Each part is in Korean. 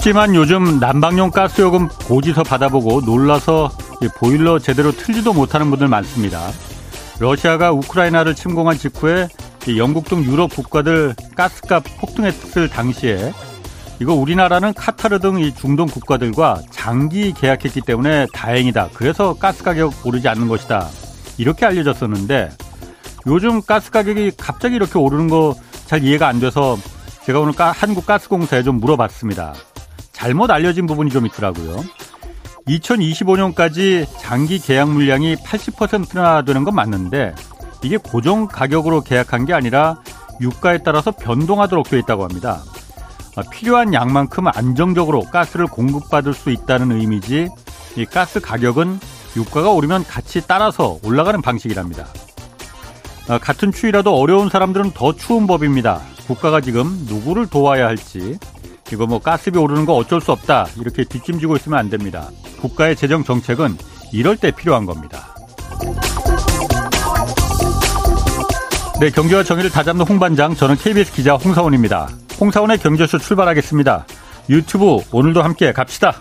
춥지만 요즘 난방용 가스요금 고지서 받아보고 놀라서 보일러 제대로 틀지도 못하는 분들 많습니다. 러시아가 우크라이나를 침공한 직후에 영국 등 유럽 국가들 가스값 폭등했을 당시에 이거 우리나라는 카타르 등 이 중동 국가들과 장기 계약했기 때문에 다행이다. 그래서 가스 가격 오르지 않는 것이다. 이렇게 알려졌었는데 요즘 가스 가격이 갑자기 이렇게 오르는 거 잘 이해가 안 돼서 제가 오늘 한국가스공사에 좀 물어봤습니다. 잘못 알려진 부분이 좀 있더라고요. 2025년까지 장기 계약 물량이 80%나 되는 건 맞는데 이게 고정 가격으로 계약한 게 아니라 유가에 따라서 변동하도록 되어 있다고 합니다. 아, 필요한 양만큼 안정적으로 가스를 공급받을 수 있다는 의미지 이 가스 가격은 유가가 오르면 같이 따라서 올라가는 방식이랍니다. 아, 같은 추위라도 어려운 사람들은 더 추운 법입니다. 국가가 지금 누구를 도와야 할지 이거 뭐 가스비 오르는 거 어쩔 수 없다 이렇게 뒷짐지고 있으면 안 됩니다. 국가의 재정 정책은 이럴 때 필요한 겁니다. 네, 경제와 정의를 다잡는 홍반장 저는 KBS 기자 홍사원입니다. 홍사원의 경제쇼 출발하겠습니다. 유튜브 오늘도 함께 갑시다.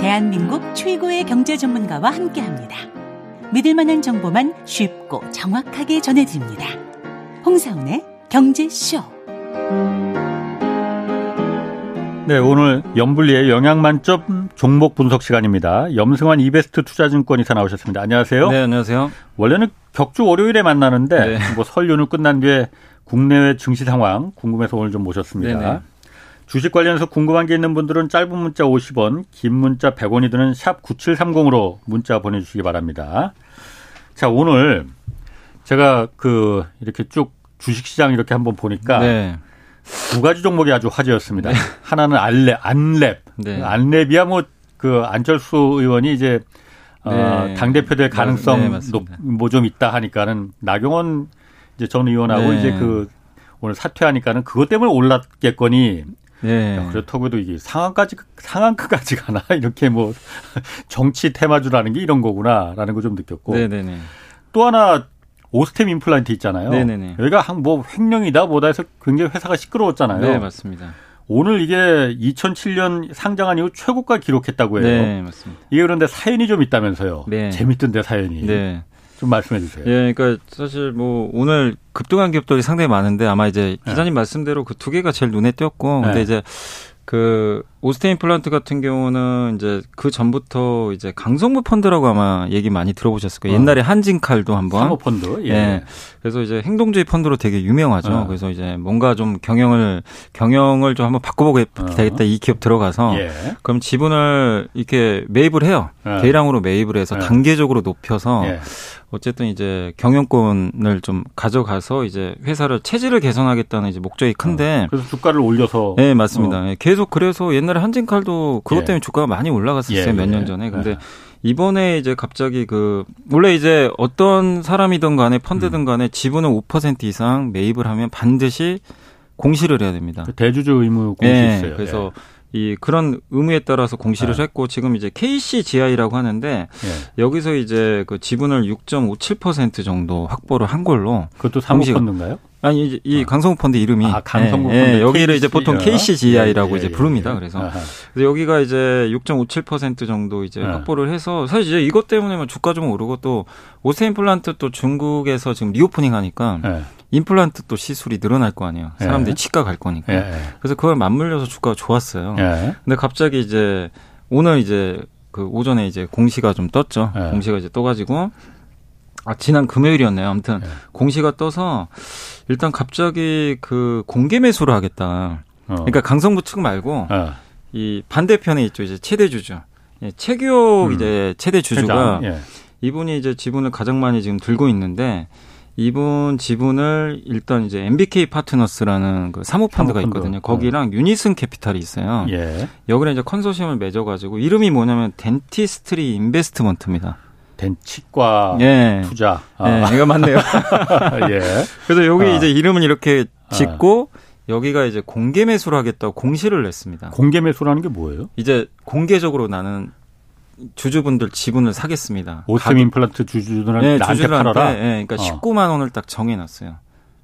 대한민국 최고의 경제 전문가와 함께합니다. 믿을 만한 정보만 쉽고 정확하게 전해드립니다. 홍사운의 경제쇼. 네, 오늘 염불리의 영양 만점 종목 분석 시간입니다. 염승환 이베스트 투자증권 이사 나오셨습니다. 안녕하세요. 네, 안녕하세요. 원래는 격주 월요일에 만나는데 네. 뭐 설 연휴 끝난 뒤에 국내외 증시 상황 궁금해서 오늘 좀 모셨습니다. 네네. 주식 관련해서 궁금한 게 있는 분들은 짧은 문자 50원, 긴 문자 100원이 드는 샵 9730으로 문자 보내주시기 바랍니다. 자, 오늘 제가 그 이렇게 쭉 주식시장 이렇게 한번 보니까 네. 두 가지 종목이 아주 화제였습니다. 네. 하나는 안랩, 안랩. 네. 안랩이야 뭐 그 안철수 의원이 이제 어, 네. 당 대표 될 가능성 네, 뭐좀 있다 하니까는 나경원 이제 전 의원하고 네. 이제 그 오늘 사퇴하니까는 그것 때문에 올랐겠거니 네. 그렇다고도 이게 상한까지 상한크까지 가나 이렇게 뭐 정치 테마주라는 게 이런 거구나라는 거 좀 느꼈고 네네네. 또 하나 오스템 임플란트 있잖아요. 네네네. 여기가 한뭐 횡령이다 뭐다 해서 굉장히 회사가 시끄러웠잖아요. 네 맞습니다. 오늘 이게 2007년 상장한 이후 최고가 기록했다고 해요. 네 맞습니다. 이게 그런데 사연이 좀 있다면서요. 네. 재밌던데 사연이. 네. 좀 말씀해 주세요. 예, 그러니까 사실 뭐 오늘 급등한 기업들이 상당히 많은데 아마 이제 네. 기자님 네. 말씀대로 그 두 개가 제일 눈에 띄었고 근데 네. 이제 그 오스테인 플란트 같은 경우는 이제 그 전부터 이제 강성무 펀드라고 아마 얘기 많이 들어보셨을 거예요. 어. 옛날에 한진칼도 한번 사모펀드. 예. 예. 그래서 이제 행동주의 펀드로 되게 유명하죠. 어. 그래서 이제 뭔가 좀 경영을 경영을 좀 한번 바꿔보게 어. 이 기업 들어가서 예. 그럼 지분을 이렇게 매입을 해요. 어. 대량으로 매입을 해서 예. 단계적으로 높여서 예. 어쨌든 이제 경영권을 좀 가져가서 이제 회사를 체질을 개선하겠다는 이제 목적이 큰데 어. 그래서 주가를 올려서 네 맞습니다. 어. 예, 계속 그래서 옛날에 한진칼도 그것 예. 때문에 주가가 많이 올라갔었어요 예, 몇년 예. 전에. 근데 예. 이번에 이제 갑자기 그 원래 이제 어떤 사람이든 간에 펀드든 음. 간에 지분을 5% 이상 매입을 하면 반드시 공시를 해야 됩니다. 그 대주주 의무 공시 네, 있어요. 그래서 예. 이 그런 의무에 따라서 공시를 네. 했고 지금 이제 KCGI라고 하는데 네. 여기서 이제 그 지분을 6.57% 정도 확보를 한 걸로 그것도 사모펀드인가요? 아니 이, 이 아. 강성부 펀드 이름이 아, 강성부 예, 펀드 예, 여기를 이제 보통 KCGI라고 예, 예, 이제 예, 부릅니다. 그래서, 그래서 여기가 이제 6.57% 정도 이제 확보를 해서 사실 이제 이것 때문에 뭐 주가 좀 오르고 또 오스템 임플란트 또 중국에서 지금 reopening 하니까 임플란트 또 시술이 늘어날 거 아니에요. 사람들이 예. 치과 갈 거니까. 예. 그래서 그걸 맞물려서 주가가 좋았어요. 예. 근데 갑자기 이제 오늘 이제 그 오전에 이제 공시가 좀 떴죠. 예. 공시가 이제 떠가지고 아 지난 금요일이었네요. 아무튼 예. 공시가 떠서 일단 갑자기 그 공개 매수를 하겠다. 어. 그러니까 강성부 측 말고 어. 이 반대편에 있죠. 이제 최대 주주. 예, 최규옥 음. 이제 최대 주주가 예. 이분이 이제 지분을 가장 많이 지금 들고 있는데 이분 지분을 일단 이제 MBK 파트너스라는 그 사모펀드가 있거든요. 거기랑 네. 유니슨 캐피탈이 있어요. 예. 여기를 이제 컨소시엄을 맺어가지고 이름이 뭐냐면 덴티스트리 인베스트먼트입니다. 덴치과 예. 투자. 아. 예, 이거 맞네요. 예. 그래서 여기 아. 이제 이름을 이렇게 짓고 아. 여기가 이제 공개 매수를 하겠다고 공시를 냈습니다. 공개 매수라는 게 뭐예요? 이제 공개적으로 나는 주주분들 지분을 사겠습니다. 오셈 임플란트 주주들은 네, 나한테 팔아라. 네, 그러니까 어. 19만 원을 딱 정해놨어요.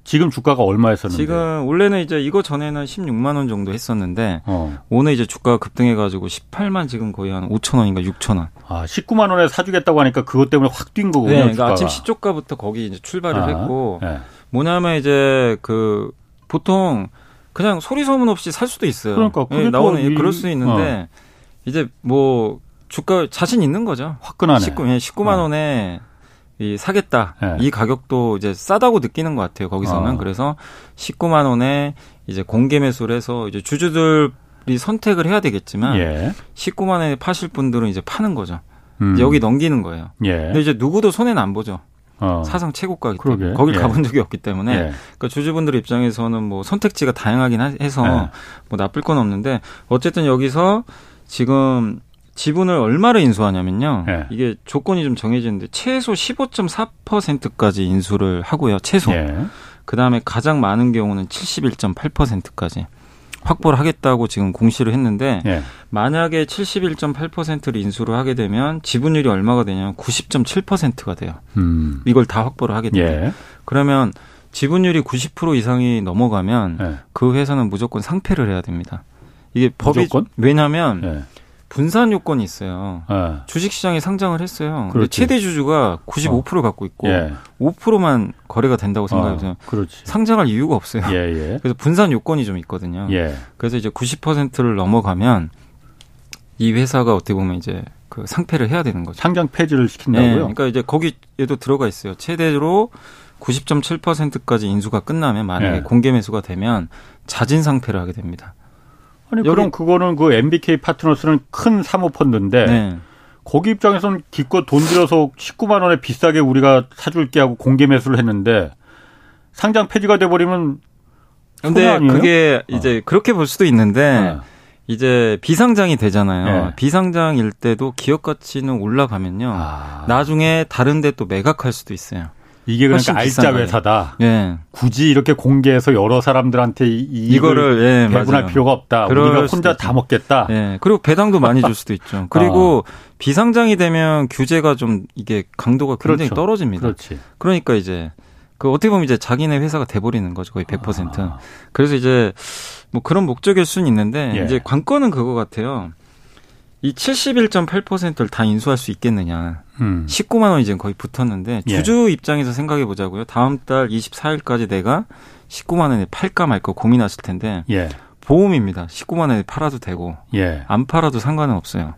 지금 주가가 얼마였었는데? 지금 원래는 이제 이거 전에는 16만 원 정도 했었는데 어. 오늘 이제 주가가 급등해가지고 18만 지금 거의 한 5천 원인가 6천 원. 아 19만 원에 사주겠다고 하니까 그것 때문에 확 뛴 거군요. 네, 그러니까 아침 시초가부터 거기 이제 출발을 아, 했고 네. 뭐냐면 이제 그 보통 그냥 소리 소문 없이 살 수도 있어요. 그러니까 네, 나오는 이, 그럴 수 있는데 어. 이제 뭐 주가 자신 있는 거죠. 화끈하네. 19, 19만 예, 원에 이 사겠다. 네. 이 가격도 이제 싸다고 느끼는 것 같아요. 거기서는 어. 그래서 19만 원에 이제 공개 매수를 해서 이제 주주들이 선택을 해야 되겠지만 예. 19만 원에 파실 분들은 이제 파는 거죠. 음. 여기 넘기는 거예요. 예. 근데 이제 누구도 손해는 안 보죠. 어. 사상 최고가기 때문에 거길 예. 가본 적이 없기 때문에 예. 그러니까 주주분들 입장에서는 뭐 선택지가 다양하긴 해서 예. 뭐 나쁠 건 없는데 어쨌든 여기서 지금 지분을 얼마를 인수하냐면요. 예. 이게 조건이 좀 정해지는데 최소 15.4%까지 인수를 하고요. 최소. 예. 그다음에 가장 많은 경우는 71.8%까지 확보를 하겠다고 지금 공시를 했는데 예. 만약에 71.8%를 인수를 하게 되면 지분율이 얼마가 되냐면 90.7%가 돼요. 음. 이걸 다 확보를 하게 되면 예. 그러면 지분율이 90% 이상이 넘어가면 예. 그 회사는 무조건 상패를 해야 됩니다. 이게 법이 무조건? 왜냐하면 예. 분산 요건이 있어요. 네. 주식시장에 상장을 했어요. 근데 최대 주주가 95% 어. 갖고 있고 예. 5%만 거래가 된다고 생각해보세요. 어, 상장할 이유가 없어요. 예, 예. 그래서 분산 요건이 좀 있거든요. 예. 그래서 이제 90%를 넘어가면 이 회사가 어떻게 보면 이제 그 상패를 해야 되는 거죠. 상장 폐지를 시킨다고요? 네, 그러니까 이제 거기에도 들어가 있어요. 최대로 90.7%까지 인수가 끝나면 만약에 예. 공개 매수가 되면 자진 상패를 하게 됩니다. 아니 그럼 그거는 그 MBK 파트너스는 큰 사모 펀드인데 네. 거기 입장에서는 기껏 돈 들여서 19만 원에 비싸게 우리가 사줄게 하고 공개 매수를 했는데 상장 폐지가 돼 버리면 근데 그게 어. 이제 어. 그렇게 볼 수도 있는데 네. 이제 비상장이 되잖아요. 네. 비상장일 때도 기업 가치는 올라가면요. 아. 나중에 다른 데 또 매각할 수도 있어요. 이게 그러니까 알짜 회사다. 예. 굳이 이렇게 공개해서 여러 사람들한테 이거를 예, 배분할 맞아요. 필요가 없다. 우리가 혼자 다 먹겠다. 예. 그리고 배당도 많이 줄 수도 있죠. 그리고 어. 비상장이 되면 규제가 좀 이게 강도가 굉장히 그렇죠. 떨어집니다. 그렇지. 그러니까 이제 그 어떻게 보면 이제 자기네 회사가 돼버리는 거죠. 거의 100%. 아. 그래서 이제 뭐 그런 목적일 수는 있는데 예. 이제 관건은 그거 같아요. 이 71.8%를 다 인수할 수 있겠느냐. 음. 19만 원이 지금 거의 붙었는데 예. 주주 예. 입장에서 생각해 보자고요. 다음 달 24일까지 내가 19만 원에 팔까 말까 고민하실 텐데 예. 보험입니다. 19만 원에 팔아도 되고 예. 안 팔아도 상관은 없어요.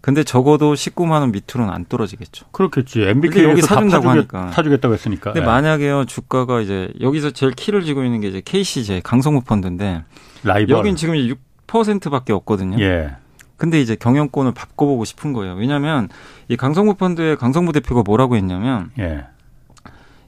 근데 적어도 19만 원 밑으로는 안 떨어지겠죠. 그렇겠지. MBK 여기 사준다고 하니까 사주겠다고 했으니까. 근데 예. 만약에요 주가가 이제 여기서 제일 키를 쥐고 있는 게 이제 KCJ 강성무 펀드인데 라이벌. 여긴 지금 6%밖에 없거든요. 예. 근데 이제 경영권을 바꿔보고 싶은 거예요. 왜냐하면 이 강성구 펀드의 강성구 대표가 뭐라고 했냐면 예.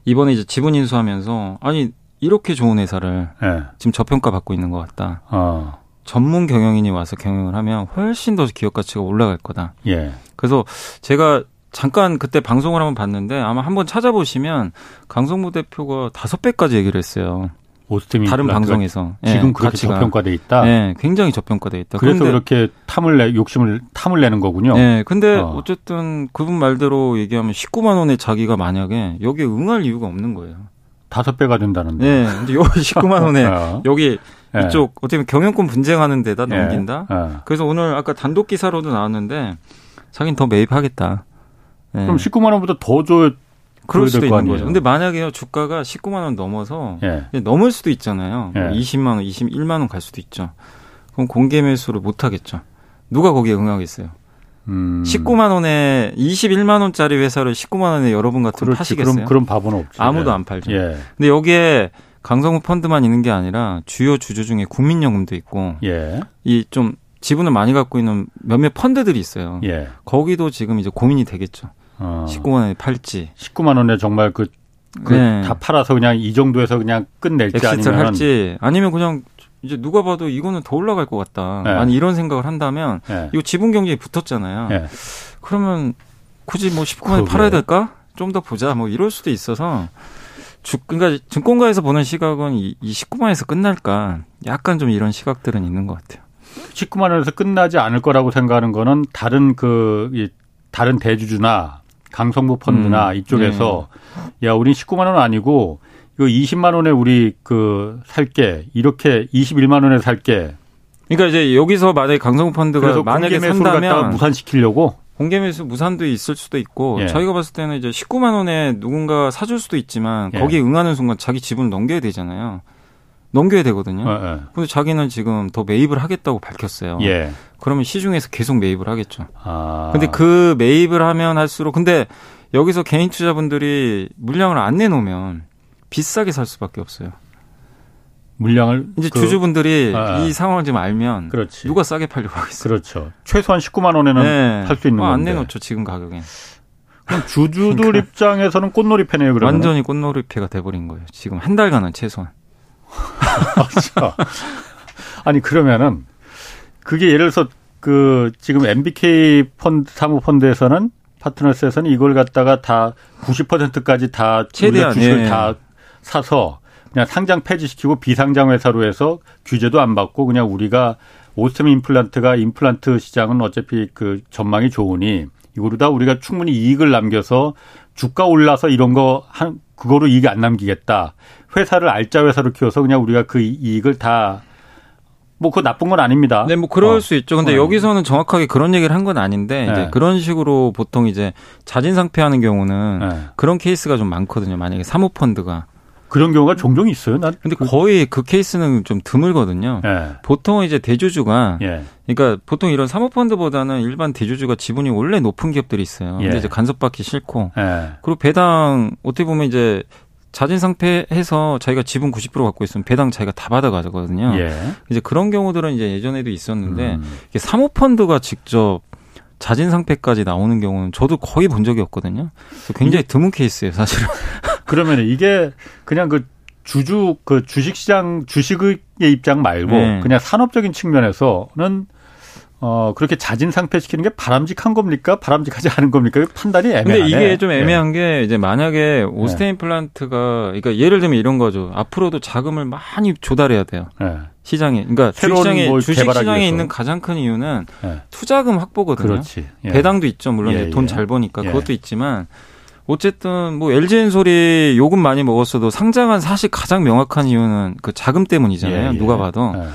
이번에 이제 지분 인수하면서 아니 이렇게 좋은 회사를 예. 지금 저평가 받고 있는 것 같다. 어. 전문 경영인이 와서 경영을 하면 훨씬 더 기업 가치가 올라갈 거다. 예. 그래서 제가 잠깐 그때 방송을 한번 봤는데 아마 한번 찾아보시면 강성무 대표가 다섯 배까지 얘기를 했어요. 오스템 다른 방송에서 지금 예, 그렇게 가치가. 저평가돼 있다. 네, 굉장히 저평가돼 있다. 그래서 그런데, 그렇게 탐을 내 욕심을 탐을 내는 거군요. 네, 근데 어. 쨌든 그분 말대로 얘기하면 19만 원에 자기가 만약에 여기에 응할 이유가 없는 거예요. 다섯 배가 된다는데. 네, 근데 여기 19만 원에 어. 여기 네. 이쪽 어떻게 보면 경영권 분쟁하는 데다 네. 넘긴다. 네. 그래서 오늘 아까 단독 기사로도 나왔는데 자기는 더 매입하겠다. 네. 그럼 19만 원보다 더 줘야 그럴 수도 있는 거죠. 근데 만약에요 주가가 19만 원 넘어서 예. 넘을 수도 있잖아요. 예. 20만 원, 21만 원 갈 수도 있죠. 그럼 공개 매수를 못 하겠죠. 누가 거기에 응하겠어요? 음. 19만 원에 21만 원짜리 회사를 19만 원에 여러분 같은 파시겠어요? 그럼 그런 바보는 없죠. 아무도 예. 안 팔죠. 예. 근데 여기에 강성구 펀드만 있는 게 아니라 주요 주주 중에 국민연금도 있고 예. 이좀 지분을 많이 갖고 있는 몇몇 펀드들이 있어요. 예. 거기도 지금 이제 고민이 되겠죠. 어. 19만 원에 팔지. 19만 원에 정말 그, 그 네. 다 팔아서 그냥 이 정도에서 그냥 끝낼지 아니면 할지 아니면 그냥 이제 누가 봐도 이거는 더 올라갈 것 같다. 네. 아니 이런 생각을 한다면 네. 이거 지분 경제에 붙었잖아요. 네. 그러면 굳이 뭐 19만 원에 팔아야 될까? 좀 더 보자. 뭐 이럴 수도 있어서 주, 그러니까 증권가에서 보는 시각은 이, 이 19만에서 끝날까? 약간 좀 이런 시각들은 있는 것 같아요. 19만 원에서 끝나지 않을 거라고 생각하는 거는 다른 그 다른 대주주나 강성부 펀드나 음, 이쪽에서 네. 야, 우린 19만 원 아니고 이거 20만 원에 우리 그 살게 이렇게 21만 원에 살게. 그러니까 이제 여기서 만약에 강성부 펀드가 만약에 산다면 무산시키려고 공개 매수 무산도 있을 수도 있고 예. 저희가 봤을 때는 이제 19만 원에 누군가 사줄 수도 있지만 예. 거기에 응하는 순간 자기 지분을 넘겨야 되잖아요. 넘겨야 되거든요. 예, 예. 근데 자기는 지금 더 매입을 하겠다고 밝혔어요. 예. 그러면 시중에서 계속 매입을 하겠죠. 아. 근데 그 매입을 하면 할수록 근데 여기서 개인 투자분들이 물량을 안 내놓으면 비싸게 살 수밖에 없어요. 물량을 이제 그, 주주분들이 아, 아. 이 상황을 좀 알면 그렇지. 누가 싸게 팔려고 하겠어요. 그렇죠. 최소한 19만 원에는 네. 팔수 있는 어, 안 내놓죠 지금 가격에. 그럼 주주들 그러니까. 입장에서는 꽃놀이패네요. 그러면 완전히 꽃놀이패가 돼버린 거예요. 지금 한 달간은 최소한. 아니 그러면은 그게 예를 들어서 그 지금 MBK 펀드 사모 펀드에서는 파트너스에서는 이걸 갖다가 다 90%까지 다 최대한 주식을 예. 다 사서 그냥 상장 폐지시키고 비상장 회사로 해서 규제도 안 받고 그냥 우리가 오스템 임플란트가 임플란트 시장은 어차피 그 전망이 좋으니 이거로다 우리가 충분히 이익을 남겨서 주가 올라서 이런 거 한 그거로 이익 안 남기겠다. 회사를 알짜 회사로 키워서 그냥 우리가 그 이익을 다 뭐 그거 나쁜 건 아닙니다. 네, 뭐 그럴 어. 수 있죠. 근데 어. 여기서는 정확하게 그런 얘기를 한 건 아닌데 네. 이제 그런 식으로 보통 이제 자진 상폐하는 경우는 네. 그런 케이스가 좀 많거든요. 만약에 사모펀드가 그런 경우가 종종 있어요. 난 근데 그... 거의 그 케이스는 좀 드물거든요. 예. 보통 이제 대주주가 예. 그러니까 보통 이런 사모펀드보다는 일반 대주주가 지분이 원래 높은 기업들이 있어요. 근데 예. 이제 간섭받기 싫고 예. 그리고 배당 어떻게 보면 이제 자진 상폐해서 자기가 지분 90% 갖고 있으면 배당 자기가 다 받아가거든요. 예. 이제 그런 경우들은 이제 예전에도 있었는데 음. 이게 사모펀드가 직접 자진 상폐까지 나오는 경우는 저도 거의 본 적이 없거든요. 굉장히 드문 케이스예요, 사실은. 그러면 이게 그냥 그 주주 그 주식시장 주식의 입장 말고 네. 그냥 산업적인 측면에서는 어 그렇게 자진 상폐시키는 게 바람직한 겁니까? 바람직하지 않은 겁니까? 판단이 애매하네. 근데 이게 좀 애매한 네. 게 이제 만약에 오스테인 네. 플란트가 그러니까 예를 들면 이런 거죠. 앞으로도 자금을 많이 조달해야 돼요. 네. 시장에 그러니까 주식시장에 주식 시장에 있는 가장 큰 이유는 네. 투자금 확보거든요. 그렇지. 예. 배당도 있죠. 물론 예, 돈잘 예. 버니까 예. 그것도 있지만 어쨌든 뭐 LG엔솔이 요금 많이 먹었어도 상장한 사실 가장 명확한 이유는 그 자금 때문이잖아요. 예, 예. 누가 봐도. 예.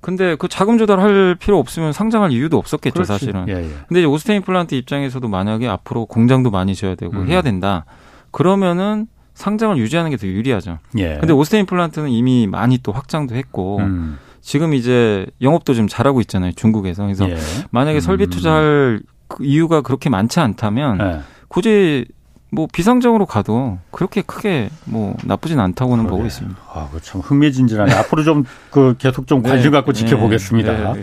근데 그 자금 조달할 필요 없으면 상장할 이유도 없었겠죠, 그렇지. 사실은. 예, 예. 근데 이제 오스테인 플란트 입장에서도 만약에 앞으로 공장도 많이 지어야 되고 음. 해야 된다. 그러면은 상장을 유지하는 게 더 유리하죠. 예. 근데 오스테인 플란트는 이미 많이 또 확장도 했고 음. 지금 이제 영업도 좀 잘하고 있잖아요, 중국에서. 그래서 예. 만약에 설비 음. 투자할 그 이유가 그렇게 많지 않다면 예. 굳이 뭐 비상적으로 가도 그렇게 크게 뭐 나쁘진 않다고는 그러게. 보고 있습니다. 아, 참 흥미진진하네. 앞으로 좀 그 계속 좀 관심 네, 갖고 지켜보겠습니다. 네, 네,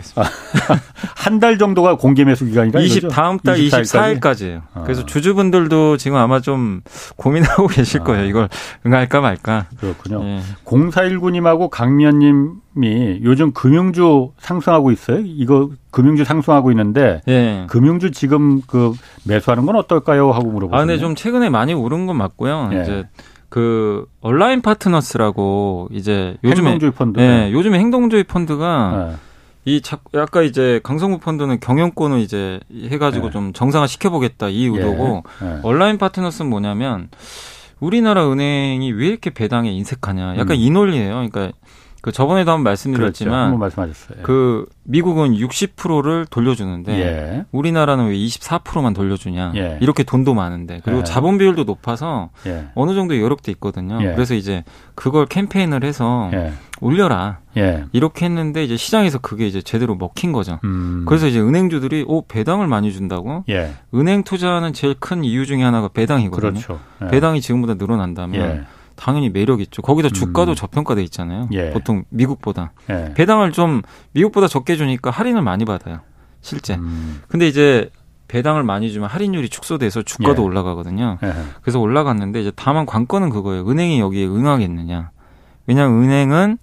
한달 정도가 공개 매수 기간이라 20 다음 달 24일까지예요. 아. 그래서 주주분들도 지금 아마 좀 고민하고 계실 아. 거예요. 이걸 응할까 말까. 그렇군요. 예. 0419님하고 강미연님 이 요즘 금융주 상승하고 있어요. 이거 금융주 상승하고 있는데 예. 금융주 지금 그 매수하는 건 어떨까요? 하고 물어보세요. 아, 근데 좀 최근에 많이 오른 건 맞고요. 예. 이제 그 온라인 파트너스라고 이제 요즘에 행동주의 펀드. 예, 요즘에 행동주의 펀드가 예. 이 자, 아까 이제 강성구 펀드는 경영권을 이제 해가지고 네. 좀 정상화 시켜보겠다 이 의도고 예. 네. 온라인 파트너스는 뭐냐면 우리나라 은행이 왜 이렇게 배당에 인색하냐 약간 음. 이 논리예요. 그러니까 그 저번에도 한번 말씀드렸지만 그렇죠. 한번 말씀하셨어요. 그 미국은 60%를 돌려주는데 예. 우리나라는 왜 24%만 돌려주냐? 예. 이렇게 돈도 많은데 그리고 예. 자본 비율도 높아서 예. 어느 정도 여력도 있거든요. 예. 그래서 이제 그걸 캠페인을 해서 예. 올려라. 이렇게 했는데 이제 시장에서 그게 이제 제대로 먹힌 거죠. 음. 그래서 이제 은행주들이 오 배당을 많이 준다고? 은행 투자는 제일 큰 이유 중에 하나가 배당이거든요. 그렇죠. 배당이 지금보다 늘어난다면. 당연히 매력 있죠. 거기다 주가도 음. 저평가돼 있잖아요. 예. 보통 미국보다 예. 배당을 좀 미국보다 적게 주니까 할인을 많이 받아요. 실제. 음. 근데 이제 배당을 많이 주면 할인율이 축소돼서 주가도 예. 올라가거든요. 예. 그래서 올라갔는데 이제 다만 관건은 그거예요. 은행이 여기에 응하겠느냐. 왜냐하면 은행은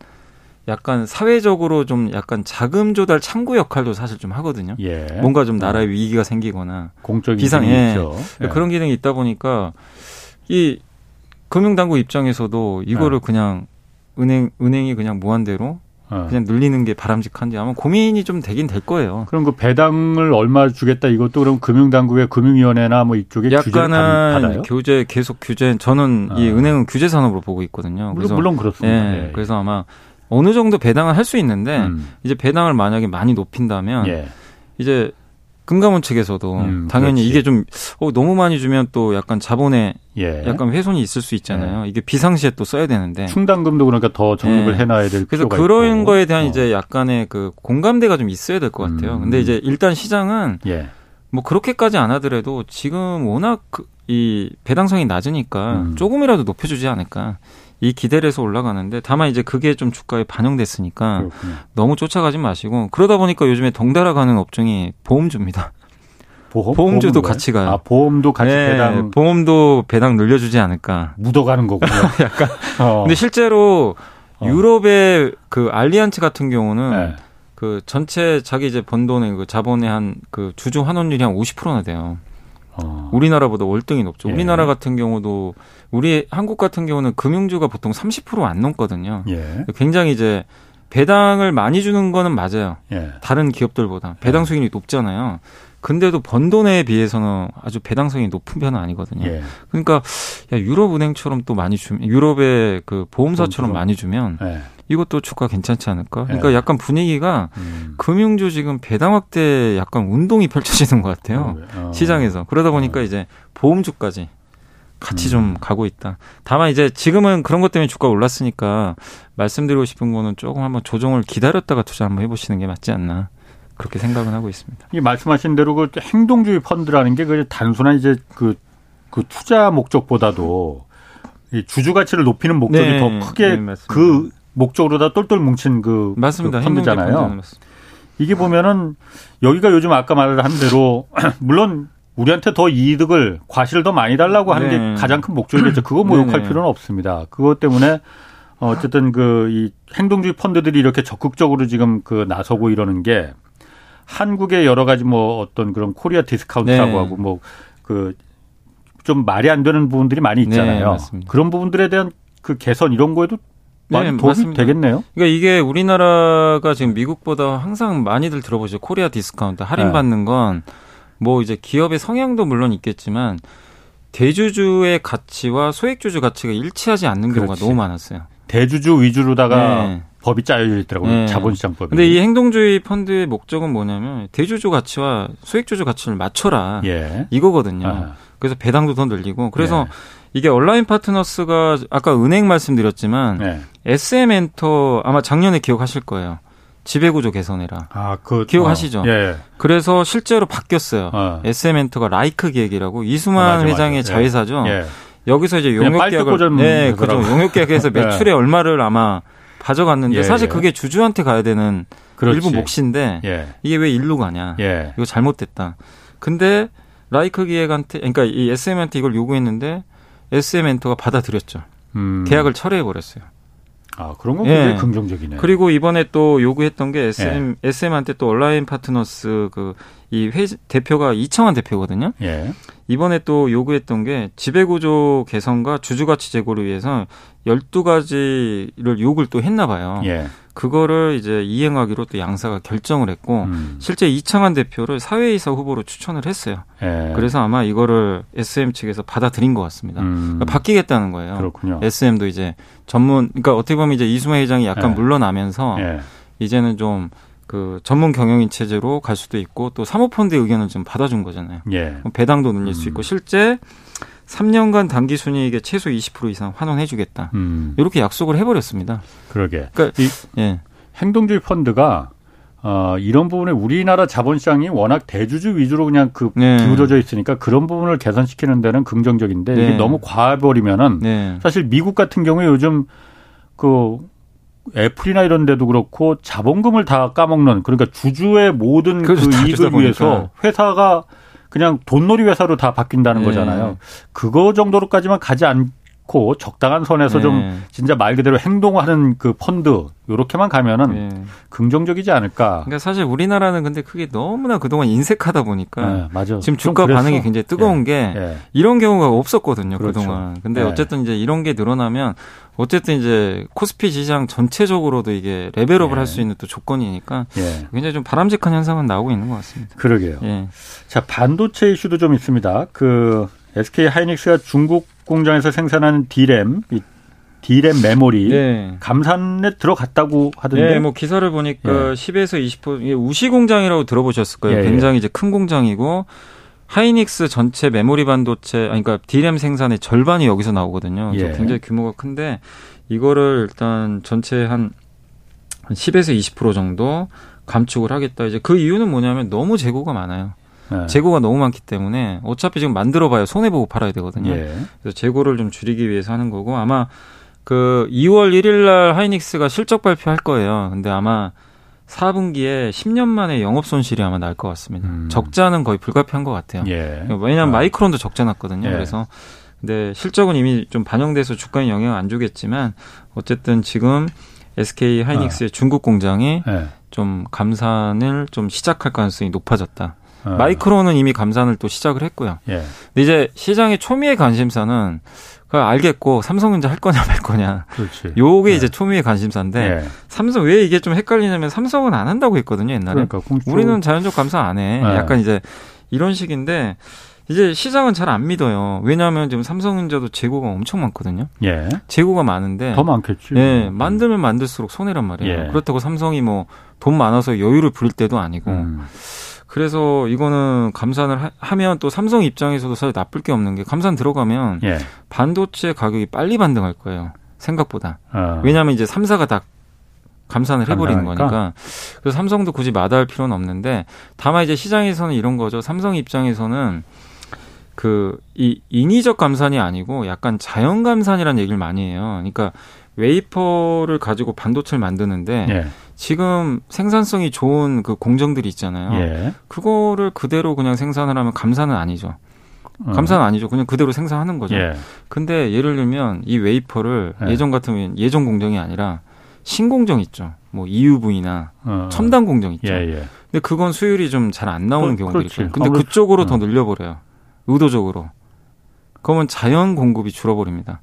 약간 사회적으로 좀 약간 자금 조달 창구 역할도 사실 좀 하거든요. 예. 뭔가 좀 나라에 위기가 생기거나 공적인 비상 예. 예. 그런 기능이 있다 보니까 이 금융당국 입장에서도 이거를 네. 그냥 은행 은행이 그냥 무한대로 어. 그냥 늘리는 게 바람직한지 아마 고민이 좀 되긴 될 거예요. 그럼 그 배당을 얼마 주겠다 이것도 그럼 금융당국의 금융위원회나 뭐 이쪽에 약간은 규제 계속 규제 저는 어. 이 은행은 규제 산업으로 보고 있거든요. 그래서 물론, 물론 그렇습니다. 예, 예. 그래서 아마 어느 정도 배당을 할 수 있는데 음. 이제 배당을 만약에 많이 높인다면 예. 이제 금감원 측에서도 음, 당연히 그렇지. 이게 좀 어, 너무 많이 주면 또 약간 자본에 예. 약간 훼손이 있을 수 있잖아요. 예. 이게 비상시에 또 써야 되는데 충당금도 그러니까 더 적립을 예. 해놔야 될 그래서 그런 있고. 거에 대한 어. 이제 약간의 그 공감대가 좀 있어야 될 것 같아요. 음. 근데 이제 일단 시장은 예. 뭐 그렇게까지 안 하더라도 지금 워낙 그, 이 배당성이 낮으니까 음. 조금이라도 높여주지 않을까. 이 기대를 해서 올라가는데 다만 이제 그게 좀 주가에 반영됐으니까 그렇군요. 너무 쫓아가지 마시고 그러다 보니까 요즘에 덩달아 가는 업종이 보험주입니다. 보험? 보험주도 같이 가요. 아, 보험도 같이 네, 배당. 보험도 배당 늘려주지 않을까. 묻어가는 거군요. 약간. 어. 근데 실제로 어. 유럽의 그 알리안츠 같은 경우는 네. 그 전체 자기 이제 번 돈의 그 자본의 한 그 주주 환원율이 한 50%나 돼요. 어. 우리나라보다 월등히 높죠. 예. 우리나라 같은 경우도 우리 한국 같은 경우는 금융주가 보통 30%안 넘거든요. 예. 굉장히 이제 배당을 많이 주는 거는 맞아요. 예. 다른 기업들보다 배당 예. 수익률이 높잖아요. 근데도 번 돈에 비해서는 아주 배당성이 높은 편은 아니거든요. 예. 그러니까 야, 유럽 은행처럼 또 많이 주면 유럽의 그 보험사처럼 많이 주면 예. 이것도 주가 괜찮지 않을까? 그러니까 예. 약간 분위기가 음. 금융주 지금 배당 확대 약간 운동이 펼쳐지는 것 같아요. 어. 시장에서. 그러다 보니까 어. 이제 보험주까지 같이 음. 좀 가고 있다. 다만 이제 지금은 그런 것 때문에 주가 올랐으니까 말씀드리고 싶은 거는 조금 한번 조정을 기다렸다가 투자 한번 해보시는 게 맞지 않나. 그렇게 생각은 하고 있습니다. 이 말씀하신 대로 그 행동주의 펀드라는 게 그 단순한 이제 그, 그 투자 목적보다도 이 주주 가치를 높이는 목적이 네, 더 크게 네, 그 목적으로 다 똘똘 뭉친 그, 맞습니다. 그 펀드잖아요. 이게 보면은 여기가 요즘 아까 말한 대로 물론 우리한테 더 이득을 과실을 더 많이 달라고 하는 네. 게 가장 큰 목적이겠죠. 그거 모욕할 네. 필요는 없습니다. 그것 때문에 어쨌든 그 이 행동주의 펀드들이 이렇게 적극적으로 지금 그 나서고 이러는 게 한국의 여러 가지 뭐 어떤 그런 Korea discount라고 네. 하고 뭐 그 좀 말이 안 되는 부분들이 많이 있잖아요. 네, 그런 부분들에 대한 그 개선 이런 거에도 많이 네, 도움이 맞습니다. 되겠네요. 그러니까 이게 우리나라가 지금 미국보다 항상 많이들 들어보죠. Korea discount 할인 받는 건 뭐 이제 기업의 성향도 물론 있겠지만 대주주의 가치와 소액주주 가치가 일치하지 않는 그렇지. 경우가 너무 많았어요. 대주주 위주로다가 네. 법이 짜여져 있더라고요. 네. 자본시장법이. 근데 이 행동주의 펀드의 목적은 뭐냐면 대주주 가치와 소액주주 가치를 맞춰라. 예. 이거거든요. 아. 그래서 배당도 더 늘리고 그래서 예. 이게 온라인 파트너스가 아까 은행 말씀드렸지만 예. SM 엔터 아마 작년에 기억하실 거예요. 지배구조 개선해라. 아, 그 기억하시죠? 어, 예. 그래서 실제로 바뀌었어요. 어. SM 엔터가 라이크 기획이라고 이수만 아, 회장의 맞아. 자회사죠. 예. 여기서 이제 용역 계약을 네, 그죠. 용역 계약에서 매출의 얼마를 아마 가져갔는데 예, 사실 예. 그게 주주한테 가야 되는 그렇지. 일부 몫인데 예. 이게 왜 일로 가냐? 예. 이거 잘못됐다. 근데 라이크 기획한테 그러니까 이 SM한테 이걸 요구했는데 SM 엔터가 받아들였죠. 음. 계약을 철회해 버렸어요. 아, 그런 건 굉장히 예. 긍정적이네요. 그리고 이번에 또 요구했던 게 SM, 예. SM한테 또 온라인 파트너스 그이 회, 대표가 이청환 대표거든요. 예. 이번에 또 요구했던 게 지배구조 개선과 주주가치 제고를 위해서 12가지를 요구를 또 했나 봐요. 예. 그거를 이제 이행하기로 또 양사가 결정을 했고 음. 실제 이창환 대표를 사회이사 후보로 추천을 했어요. 예. 그래서 아마 이거를 SM 측에서 받아들인 것 같습니다. 음. 그러니까 바뀌겠다는 거예요. 그렇군요. SM도 이제 전문 그러니까 어떻게 보면 이제 이수만 회장이 약간 예. 물러나면서 예. 이제는 좀 그 전문 경영인 체제로 갈 수도 있고 또 사모펀드의 의견을 좀 받아준 거잖아요. 예. 배당도 늘릴 음. 수 있고 실제 3년간 단기 순이익의 최소 20% 이상 환원해주겠다. 음. 이렇게 약속을 해버렸습니다. 그러게. 그러니까 이, 예. 행동주의 펀드가 어, 이런 부분에 우리나라 자본시장이 워낙 대주주 위주로 그냥 그 네. 기울어져 있으니까 그런 부분을 개선시키는 데는 긍정적인데 네. 이게 너무 과해버리면은 네. 사실 미국 같은 경우에 요즘 그 애플이나 이런 데도 그렇고 자본금을 다 까먹는 그러니까 주주의 모든 그렇죠. 그 이익을 위해서 회사가 그냥 돈놀이 회사로 다 바뀐다는 네. 거잖아요. 그거 정도로까지만 가지 않 고 좋고 적당한 선에서 네. 좀 진짜 말 그대로 행동하는 그 펀드 요렇게만 가면은 네. 긍정적이지 않을까. 그러니까 사실 우리나라는 근데 그게 너무나 그동안 인색하다 보니까 네, 맞아. 지금 주가 반응이 굉장히 뜨거운 예. 게 예. 이런 경우가 없었거든요 그렇죠. 그동안. 근데 예. 어쨌든 이제 이런 게 늘어나면 어쨌든 이제 코스피 시장 전체적으로도 이게 레벨업을 할수 있는 또 조건이니까 굉장히 좀 바람직한 현상은 나오고 있는 것 같습니다. 그러게요. 자 반도체 이슈도 좀 있습니다. 그 SK 하이닉스가 중국 공장에서 생산하는 디램, 디램 메모리 네. 감산에 들어갔다고 하던데. 네, 뭐 기사를 보니까 예. 10에서 20% 우시 공장이라고 들어보셨을 거예요. 예, 예, 굉장히 이제 큰 공장이고 하이닉스 전체 메모리 반도체 아니 그러니까 디램 생산의 절반이 여기서 나오거든요. 예. 굉장히 규모가 큰데 이거를 일단 전체 한 10에서 20% 정도 감축을 하겠다. 이제 그 이유는 뭐냐면 너무 재고가 많아요. 네. 재고가 너무 많기 때문에 어차피 지금 만들어 봐야 손해 보고 팔아야 되거든요. 예. 그래서 재고를 좀 줄이기 위해서 하는 거고 아마 그 2월 1일 날 하이닉스가 실적 발표할 거예요. 근데 아마 4분기에 10년 만에 영업 손실이 아마 날 것 같습니다. 음. 적자는 거의 불가피한 것 같아요. 예. 왜냐하면 아. 마이크론도 적자 났거든요. 예. 그래서 근데 실적은 이미 좀 반영돼서 주가에 영향 안 주겠지만 어쨌든 지금 SK 하이닉스의 아. 중국 공장이 예. 좀 감산을 좀 시작할 가능성이 높아졌다. 어. 마이크론은 이미 감산을 또 시작을 했고요. 예. 근데 이제 시장의 초미의 관심사는 그 알겠고 삼성전자 할 거냐 말 거냐. 그렇지. 요게 예. 이제 초미의 관심사인데 예. 삼성 왜 이게 좀 헷갈리냐면 삼성은 안 한다고 했거든요 옛날에. 그러니까 공식적으로... 우리는 자연적 감산 안 해. 예. 약간 이제 이런 식인데 이제 시장은 잘 안 믿어요. 왜냐하면 지금 삼성전자도 재고가 엄청 많거든요. 예. 재고가 많은데 더 많겠지. 예, 만들면 만들수록 손해란 말이에요. 예. 그렇다고 삼성이 뭐 돈 많아서 여유를 부릴 때도 아니고. 음. 그래서 이거는 감산을 하, 면또 삼성 입장에서도 사실 나쁠 게 없는 게 감산 들어가면 예. 반도체 가격이 빨리 반등할 거예요. 생각보다. 어. 왜냐하면 이제 삼사가다 감산을 해버리는 거니까. 그래서 삼성도 굳이 마다할 필요는 없는데 다만 이제 시장에서는 이런 거죠. 삼성 입장에서는 그 이 인위적 감산이 아니고 약간 자연 감산이라는 얘기를 많이 해요. 그러니까 웨이퍼를 가지고 반도체를 만드는데 예. 지금 생산성이 좋은 그 공정들이 있잖아요. 예. 그거를 그대로 그냥 생산을 하면 감산은 아니죠. 어. 감산은 아니죠. 그냥 그대로 생산하는 거죠. 예. 근데 예를 들면 이 웨이퍼를 예. 전 같으면 예전 공정이 아니라 신공정 있죠. 뭐 EUV나 어. 첨단 공정 있죠. 예, 예. 근데 그건 수율이 좀 잘 안 나오는 그, 경우들이 있어요. 근데 그쪽으로 어. 더 늘려버려요. 의도적으로. 그러면 자연 공급이 줄어버립니다.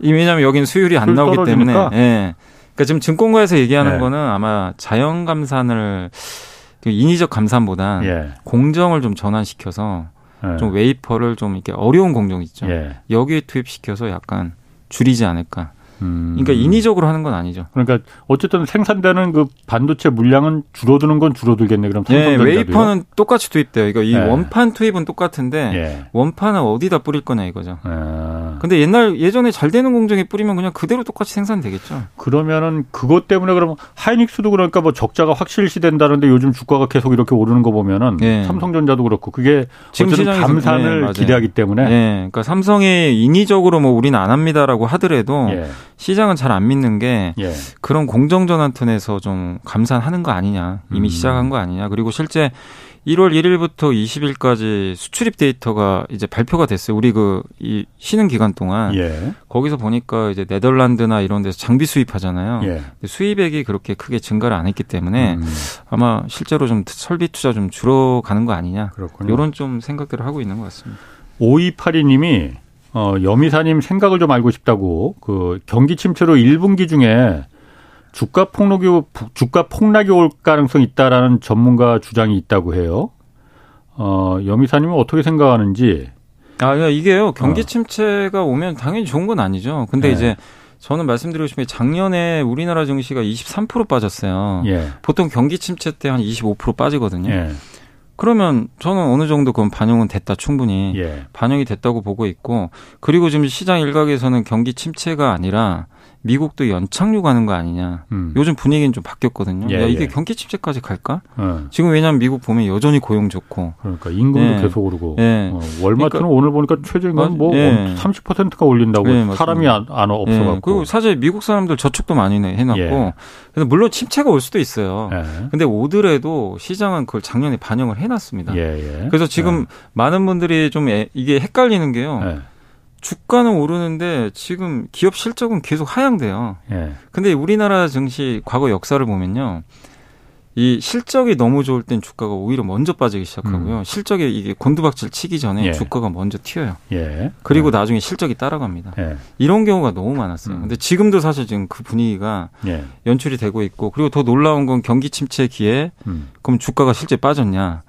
왜냐하면 여기는 수율이 안 나오기 떨어지니까? 때문에. 예. 그러니까 지금 증권가에서 얘기하는 네. 거는 아마 자연 감산을 그 인위적 감산보다 예. 공정을 좀 전환시켜서 예. 좀 웨이퍼를 좀 이렇게 어려운 공정 있죠. 예. 여기에 투입시켜서 약간 줄이지 않을까. 음. 그러니까 인위적으로 하는 건 아니죠. 그러니까 어쨌든 생산되는 그 반도체 물량은 줄어드는 건 줄어들겠네. 그럼 네, 웨이퍼는 똑같이 투입돼요. 그러니까 이 네. 원판 투입은 똑같은데 네. 원판은 어디다 뿌릴 거냐 이거죠. 네. 근데 옛날 예전에 잘 되는 공정에 뿌리면 그냥 그대로 똑같이 생산되겠죠. 그러면은 그것 때문에 그러면 하이닉스도 그러니까 뭐 적자가 확실시 된다는데 요즘 주가가 계속 이렇게 오르는 거 보면은 네. 삼성전자도 그렇고 그게 지금 시장 감산을 네, 기대하기 때문에. 네. 그러니까 삼성이 인위적으로 뭐 우리는 안 합니다라고 하더라도 예. 시장은 잘 안 믿는 게 예. 그런 공정전환 톤에서 좀 감산하는 거 아니냐 이미 음. 시작한 거 아니냐 그리고 실제 1월 1일부터 20일까지 수출입 데이터가 이제 발표가 됐어요. 우리 그 이 쉬는 기간 동안 예. 거기서 보니까 이제 네덜란드나 이런 데서 장비 수입하잖아요. 예. 수입액이 그렇게 크게 증가를 안 했기 때문에 음. 아마 실제로 좀 설비 투자 좀 줄어가는 거 아니냐. 그렇군요. 이런 좀 생각들을 하고 있는 것 같습니다. 5282님이 어, 여미사님 생각을 좀 알고 싶다고 그 경기 침체로 1분기 중에 주가 폭락이 주가 폭락이 올 가능성이 있다라는 전문가 주장이 있다고 해요. 어, 여미사님은 어떻게 생각하는지? 아, 이게요. 경기 어. 침체가 오면 당연히 좋은 건 아니죠. 근데 네. 이제 저는 말씀드리고 싶은 게 작년에 우리나라 증시가 23% 빠졌어요. 예. 보통 경기 침체 때 한 25% 빠지거든요. 예. 그러면 저는 어느 정도 그건 반영은 됐다 충분히 예. 반영이 됐다고 보고 있고 그리고 지금 시장 일각에서는 경기 침체가 아니라 미국도 연착륙 하는 거 아니냐. 음. 요즘 분위기는 좀 바뀌었거든요. 예, 야, 이게 예. 경기 침체까지 갈까? 예. 지금 왜냐하면 미국 보면 여전히 고용 좋고. 그러니까 임금도 예. 계속 오르고. 예. 어, 월마트는 그러니까, 오늘 보니까 최저임금 뭐 30%가 올린다고 사람이 안, 안 없어갖고. 그리고 사실 미국 사람들 저축도 많이 해놨고. 그래서 물론 침체가 올 수도 있어요. 근데 오더라도 시장은 그걸 작년에 반영을 해놨습니다. 그래서 지금 많은 분들이 좀 이게 헷갈리는 게요. 주가는 오르는데 지금 기업 실적은 계속 하향돼요. 예. 근데 우리나라 증시 과거 역사를 보면요. 이 실적이 너무 좋을 땐 주가가 오히려 먼저 빠지기 시작하고요. 음. 실적에 이게 곤두박질 치기 전에 예. 주가가 먼저 튀어요. 예. 그리고 예. 나중에 실적이 따라갑니다. 예. 이런 경우가 너무 많았어요. 음. 근데 지금도 사실 지금 그 분위기가 예. 연출이 되고 있고 그리고 더 놀라운 건 경기 침체 기에 음. 그럼 주가가 실제 빠졌냐?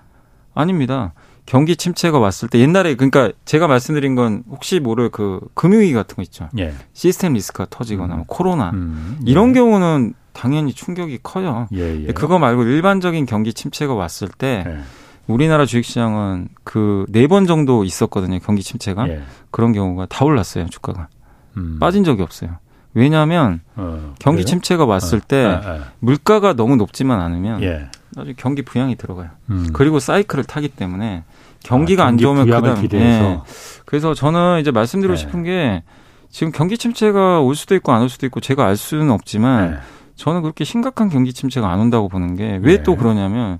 아닙니다. 경기 침체가 왔을 때 옛날에 그러니까 제가 말씀드린 건 혹시 모를 그 금융위기 같은 거 있죠. 예. 시스템 리스크가 터지거나 뭐 음. 코로나 음. 이런 경우는 당연히 충격이 커요. 예, 예. 그거 말고 일반적인 경기 침체가 왔을 때 예. 우리나라 주식시장은 그 네 번 정도 있었거든요. 경기 침체가 예. 그런 경우가 다 올랐어요. 주가가 음. 빠진 적이 없어요. 왜냐하면 어, 경기 그래요? 침체가 왔을 어, 때 아, 아. 물가가 너무 높지만 않으면 예. 나중에 경기 부양이 들어가요. 음. 그리고 사이클을 타기 때문에 경기가 아, 경기 안 좋으면 그다음 예. 그래서 저는 이제 말씀드리고 네. 싶은 게 지금 경기 침체가 올 수도 있고 안 올 수도 있고 제가 알 수는 없지만 네. 저는 그렇게 심각한 경기 침체가 안 온다고 보는 게 왜또 네. 그러냐면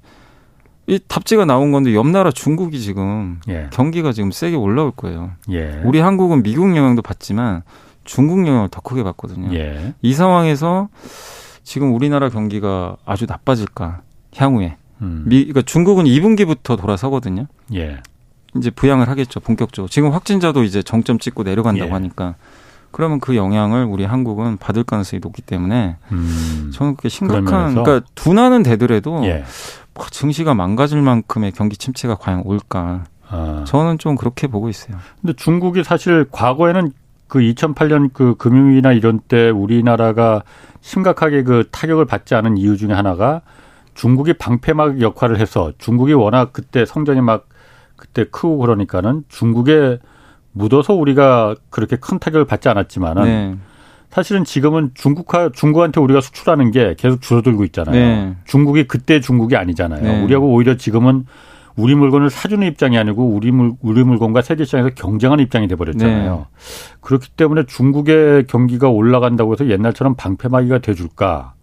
이 답지가 나온 건데 옆 나라 중국이 지금 예. 경기가 지금 세게 올라올 거예요. 예. 우리 한국은 미국 영향도 받지만 중국 영향을 더 크게 받거든요. 예. 이 상황에서 지금 우리나라 경기가 아주 나빠질까 향후에. 음. 미, 그러니까 중국은 2분기부터 돌아서거든요. 예. 이제 부양을 하겠죠 본격적으로. 지금 확진자도 이제 정점 찍고 내려간다고 예. 하니까 그러면 그 영향을 우리 한국은 받을 가능성이 높기 때문에 음. 저는 그게 심각한 그러니까 둔화는 되더라도 예. 뭐 증시가 망가질 만큼의 경기 침체가 과연 올까? 아. 저는 좀 그렇게 보고 있어요. 근데 중국이 사실 과거에는 그 2008년 그 금융위기나 이런 때 우리나라가 심각하게 그 타격을 받지 않은 이유 중에 하나가 중국이 방패막 역할을 해서 중국이 워낙 그때 성장이 막 그때 크고 그러니까는 중국에 묻어서 우리가 그렇게 큰 타격을 받지 않았지만은 네. 사실은 지금은 중국화 중국한테 우리가 수출하는 게 계속 줄어들고 있잖아요. 네. 중국이 그때 중국이 아니잖아요. 네. 우리하고 오히려 지금은 우리 물건을 사주는 입장이 아니고 우리 물 우리 물건과 세계 시장에서 경쟁하는 입장이 돼 버렸잖아요. 네. 그렇기 때문에 중국의 경기가 올라간다고 해서 옛날처럼 방패막이가 돼 줄까?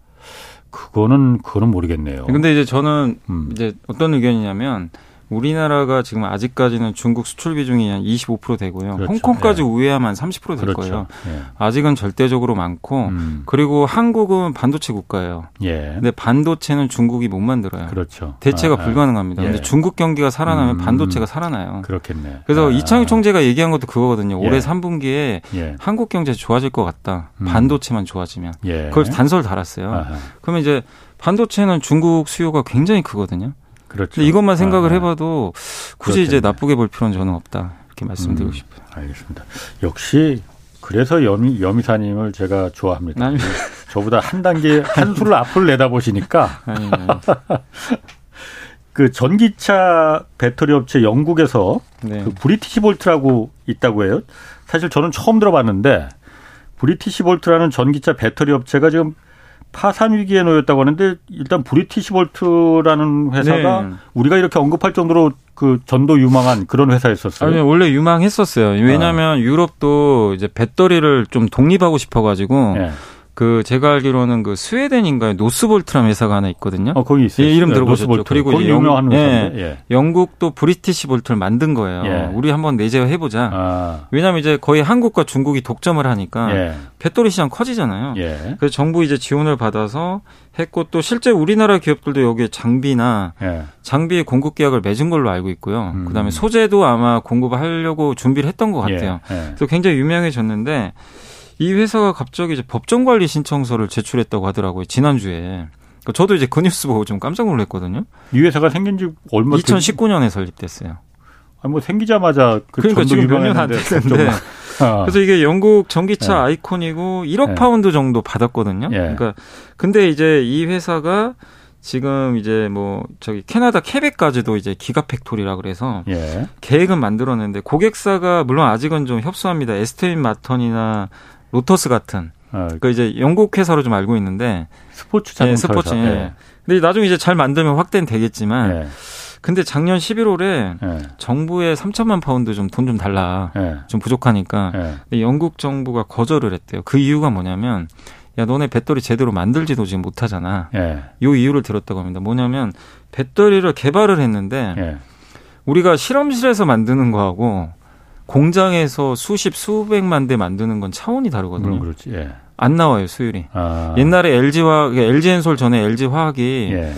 그거는 그거는 모르겠네요. 근데 이제 저는 음. 이제 어떤 의견이냐면 우리나라가 지금 아직까지는 중국 수출 비중이 한 25% 되고요. 그렇죠. 홍콩까지 예. 우회하면 30%될 그렇죠. 거예요. 예. 아직은 절대적으로 많고 음. 그리고 한국은 반도체 국가예요. 예. 근데 반도체는 중국이 못 만들어요. 그렇죠. 대체가 아, 아. 불가능합니다. 예. 근데 중국 경기가 살아나면 음. 반도체가 살아나요. 그렇겠네. 그래서 아. 이창유 총재가 얘기한 것도 그거거든요. 올해 3분기에 예. 한국 경제 좋아질 것 같다. 음. 반도체만 좋아지면. 예. 그걸 단서를 달았어요. 아하. 그러면 이제 반도체는 중국 수요가 굉장히 크거든요. 그렇죠. 이것만 생각을 아, 네. 해봐도 굳이 그렇겠네. 이제 나쁘게 볼 필요는 저는 없다 이렇게 말씀드리고 음, 싶어요. 알겠습니다. 역시 그래서 여미, 여미사님을 제가 좋아합니다. 아니, 저보다 한 단계 한 수를 앞을 내다보시니까. 아니, 아니. 그 전기차 배터리 업체 영국에서 네. 그 브리티시 볼트라고 있다고 해요. 사실 저는 처음 들어봤는데 브리티시 볼트라는 전기차 배터리 업체가 지금 파산 위기에 놓였다고 하는데 일단 브리티시 볼트라는 회사가 네. 우리가 이렇게 언급할 정도로 그 전도 유망한 그런 회사였었어요. 아니 원래 유망했었어요. 왜냐하면 아. 유럽도 이제 배터리를 좀 독립하고 싶어가지고 네. 그 제가 알기로는 그 스웨덴인가요 노스볼트라는 회사가 하나 있거든요. 어 거기 있어요. 예, 이름 들어보셨죠? 노스볼트. 그리고 이제 영, 예, 예. 영국도 브리티시 볼트를 만든 거예요. 예. 우리 한번 내재해 보자. 아. 왜냐하면 이제 거의 한국과 중국이 독점을 하니까 예. 배터리 시장 커지잖아요. 예. 그래서 정부 이제 지원을 받아서 했고 또 실제 우리나라 기업들도 여기에 장비나 예. 장비 공급 계약을 맺은 걸로 알고 있고요. 음. 그다음에 소재도 아마 공급하려고 준비를 했던 것 같아요. 그래서 굉장히 유명해졌는데. 이 회사가 갑자기 이제 법정 관리 신청서를 제출했다고 하더라고요. 지난주에. 그러니까 저도 이제 그 뉴스 보고 좀 깜짝 놀랐거든요. 이 회사가 생긴 지 얼마 2019년에 설립됐어요. 아니 뭐 생기자마자 그 그러니까 지금 몇 년 안 됐는데. 아. 그래서 이게 영국 전기차 네. 아이콘이고 1억 네. 파운드 정도 받았거든요. 네. 그러니까 근데 이제 이 회사가 지금 이제 뭐 저기 캐나다 퀘벡까지도 이제 gigafactory라 그래서 예. 계획은 만들었는데 고객사가 물론 아직은 좀 협소합니다. 애스턴 마틴이나 로터스 같은 아, 그 이제 영국 회사로 좀 알고 있는데 스포츠 자동차 네, 스포츠. 예. 네. 근데 나중에 이제 잘 만들면 확대는 되겠지만 예. 근데 작년 11월에 예. 정부에 3천만 파운드 좀 돈좀 좀 달라. 예. 좀 부족하니까. 예. 근데 영국 정부가 거절을 했대요. 그 이유가 뭐냐면 야 너네 배터리 제대로 만들지도 지금 못하잖아. 예. 요 이유를 들었다고 합니다. 뭐냐면 배터리를 개발을 했는데 우리가 실험실에서 만드는 거하고 공장에서 수십 수백만 대 만드는 건 차원이 다르거든요. 그렇지. 예. 안 나와요 수율이. 아. 옛날에 LG화 LG엔솔 전에 LG화학이 예.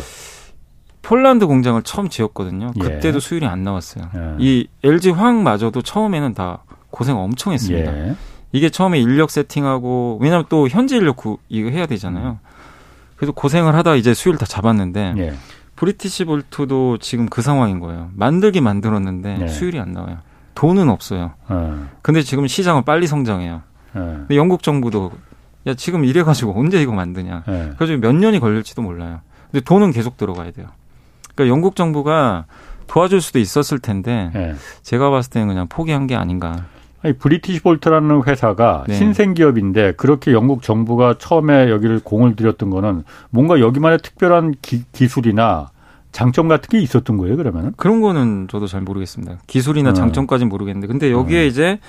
폴란드 공장을 처음 지었거든요. 예. 그때도 예. 수율이 안 나왔어요. 예. 이 LG화학마저도 처음에는 다 고생 엄청 했습니다. 예. 이게 처음에 인력 세팅하고 왜냐하면 또 현지 인력 구, 이거 해야 되잖아요. 그래서 고생을 하다 이제 수율 다 잡았는데 예. 브리티시 볼트도 지금 그 상황인 거예요. 만들기 만들었는데 수율이 안 나와요. 돈은 없어요. 어. 근데 지금 시장은 빨리 성장해요. 어. 근데 영국 정부도 야 지금 이래 가지고 언제 이거 만드냐. 네. 그래서 몇 년이 걸릴지도 몰라요. 근데 돈은 계속 들어가야 돼요. 그러니까 영국 정부가 도와줄 수도 있었을 텐데 네. 제가 봤을 때는 그냥 포기한 게 아닌가. 아니, 브리티시 볼트라는 회사가 네. 신생 기업인데 그렇게 영국 정부가 처음에 여기를 공을 들였던 거는 뭔가 여기만의 특별한 기, 기술이나 장점 같은 게 있었던 거예요, 그러면은? 그런 거는 저도 잘 모르겠습니다. 기술이나 어. 장점까지는 모르겠는데. 근데 여기에 어. 이제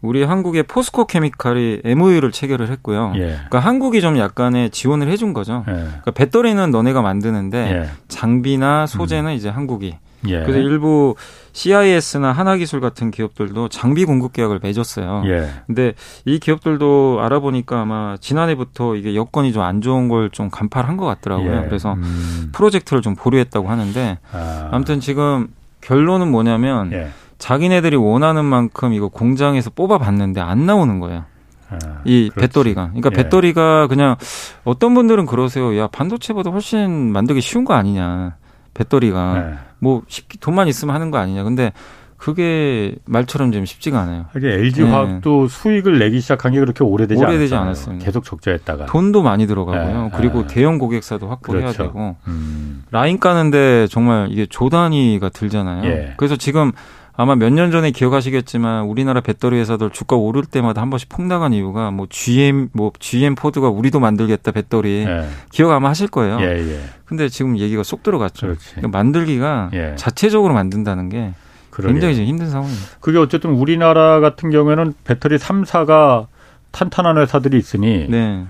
우리 한국의 포스코 케미칼이 MOU를 체결을 했고요. 예. 그러니까 한국이 좀 약간의 지원을 해준 거죠. 예. 그러니까 배터리는 너네가 만드는데 예. 장비나 소재는 음. 이제 한국이. 예. 그래서 일부 CIS나 하나기술 같은 기업들도 장비 공급 계약을 맺었어요. 예. 근데 이 기업들도 알아보니까 아마 지난해부터 이게 여건이 좀 안 좋은 걸 좀 간파한 것 같더라고요. 예. 그래서 음. 프로젝트를 좀 보류했다고 하는데 아. 아무튼 지금 결론은 뭐냐면 예. 자기네들이 원하는 만큼 이거 공장에서 뽑아봤는데 안 나오는 거예요. 아, 이 그렇지. 배터리가. 그러니까 예. 배터리가 그냥 어떤 분들은 그러세요. 야 반도체보다 훨씬 만들기 쉬운 거 아니냐. 배터리가 예. 뭐 쉽게 돈만 있으면 하는 거 아니냐. 근데 그게 말처럼 좀 쉽지가 않아요. 이게 LG 화학도 네. 수익을 내기 시작한 게 그렇게 오래되지, 오래되지 않았어요. 계속 적자했다가 돈도 많이 들어가고요. 네. 그리고 네. 대형 고객사도 확보해야 그렇죠. 되고 음. 라인 까는데 정말 이게 조 단위가 들잖아요. 예. 그래서 지금 아마 몇 년 전에 기억하시겠지만 우리나라 배터리 회사들 주가 오를 때마다 한 번씩 폭락한 이유가 뭐 GM 뭐 GM 포드가 우리도 만들겠다 배터리 예. 기억 아마 하실 거예요. 예, 예. 근데 지금 얘기가 쏙 들어갔죠. 그러니까 만들기가 예. 자체적으로 만든다는 게 그러게요. 굉장히 좀 힘든 상황입니다. 그게 어쨌든 우리나라 같은 경우에는 배터리 3사가 탄탄한 회사들이 있으니 네.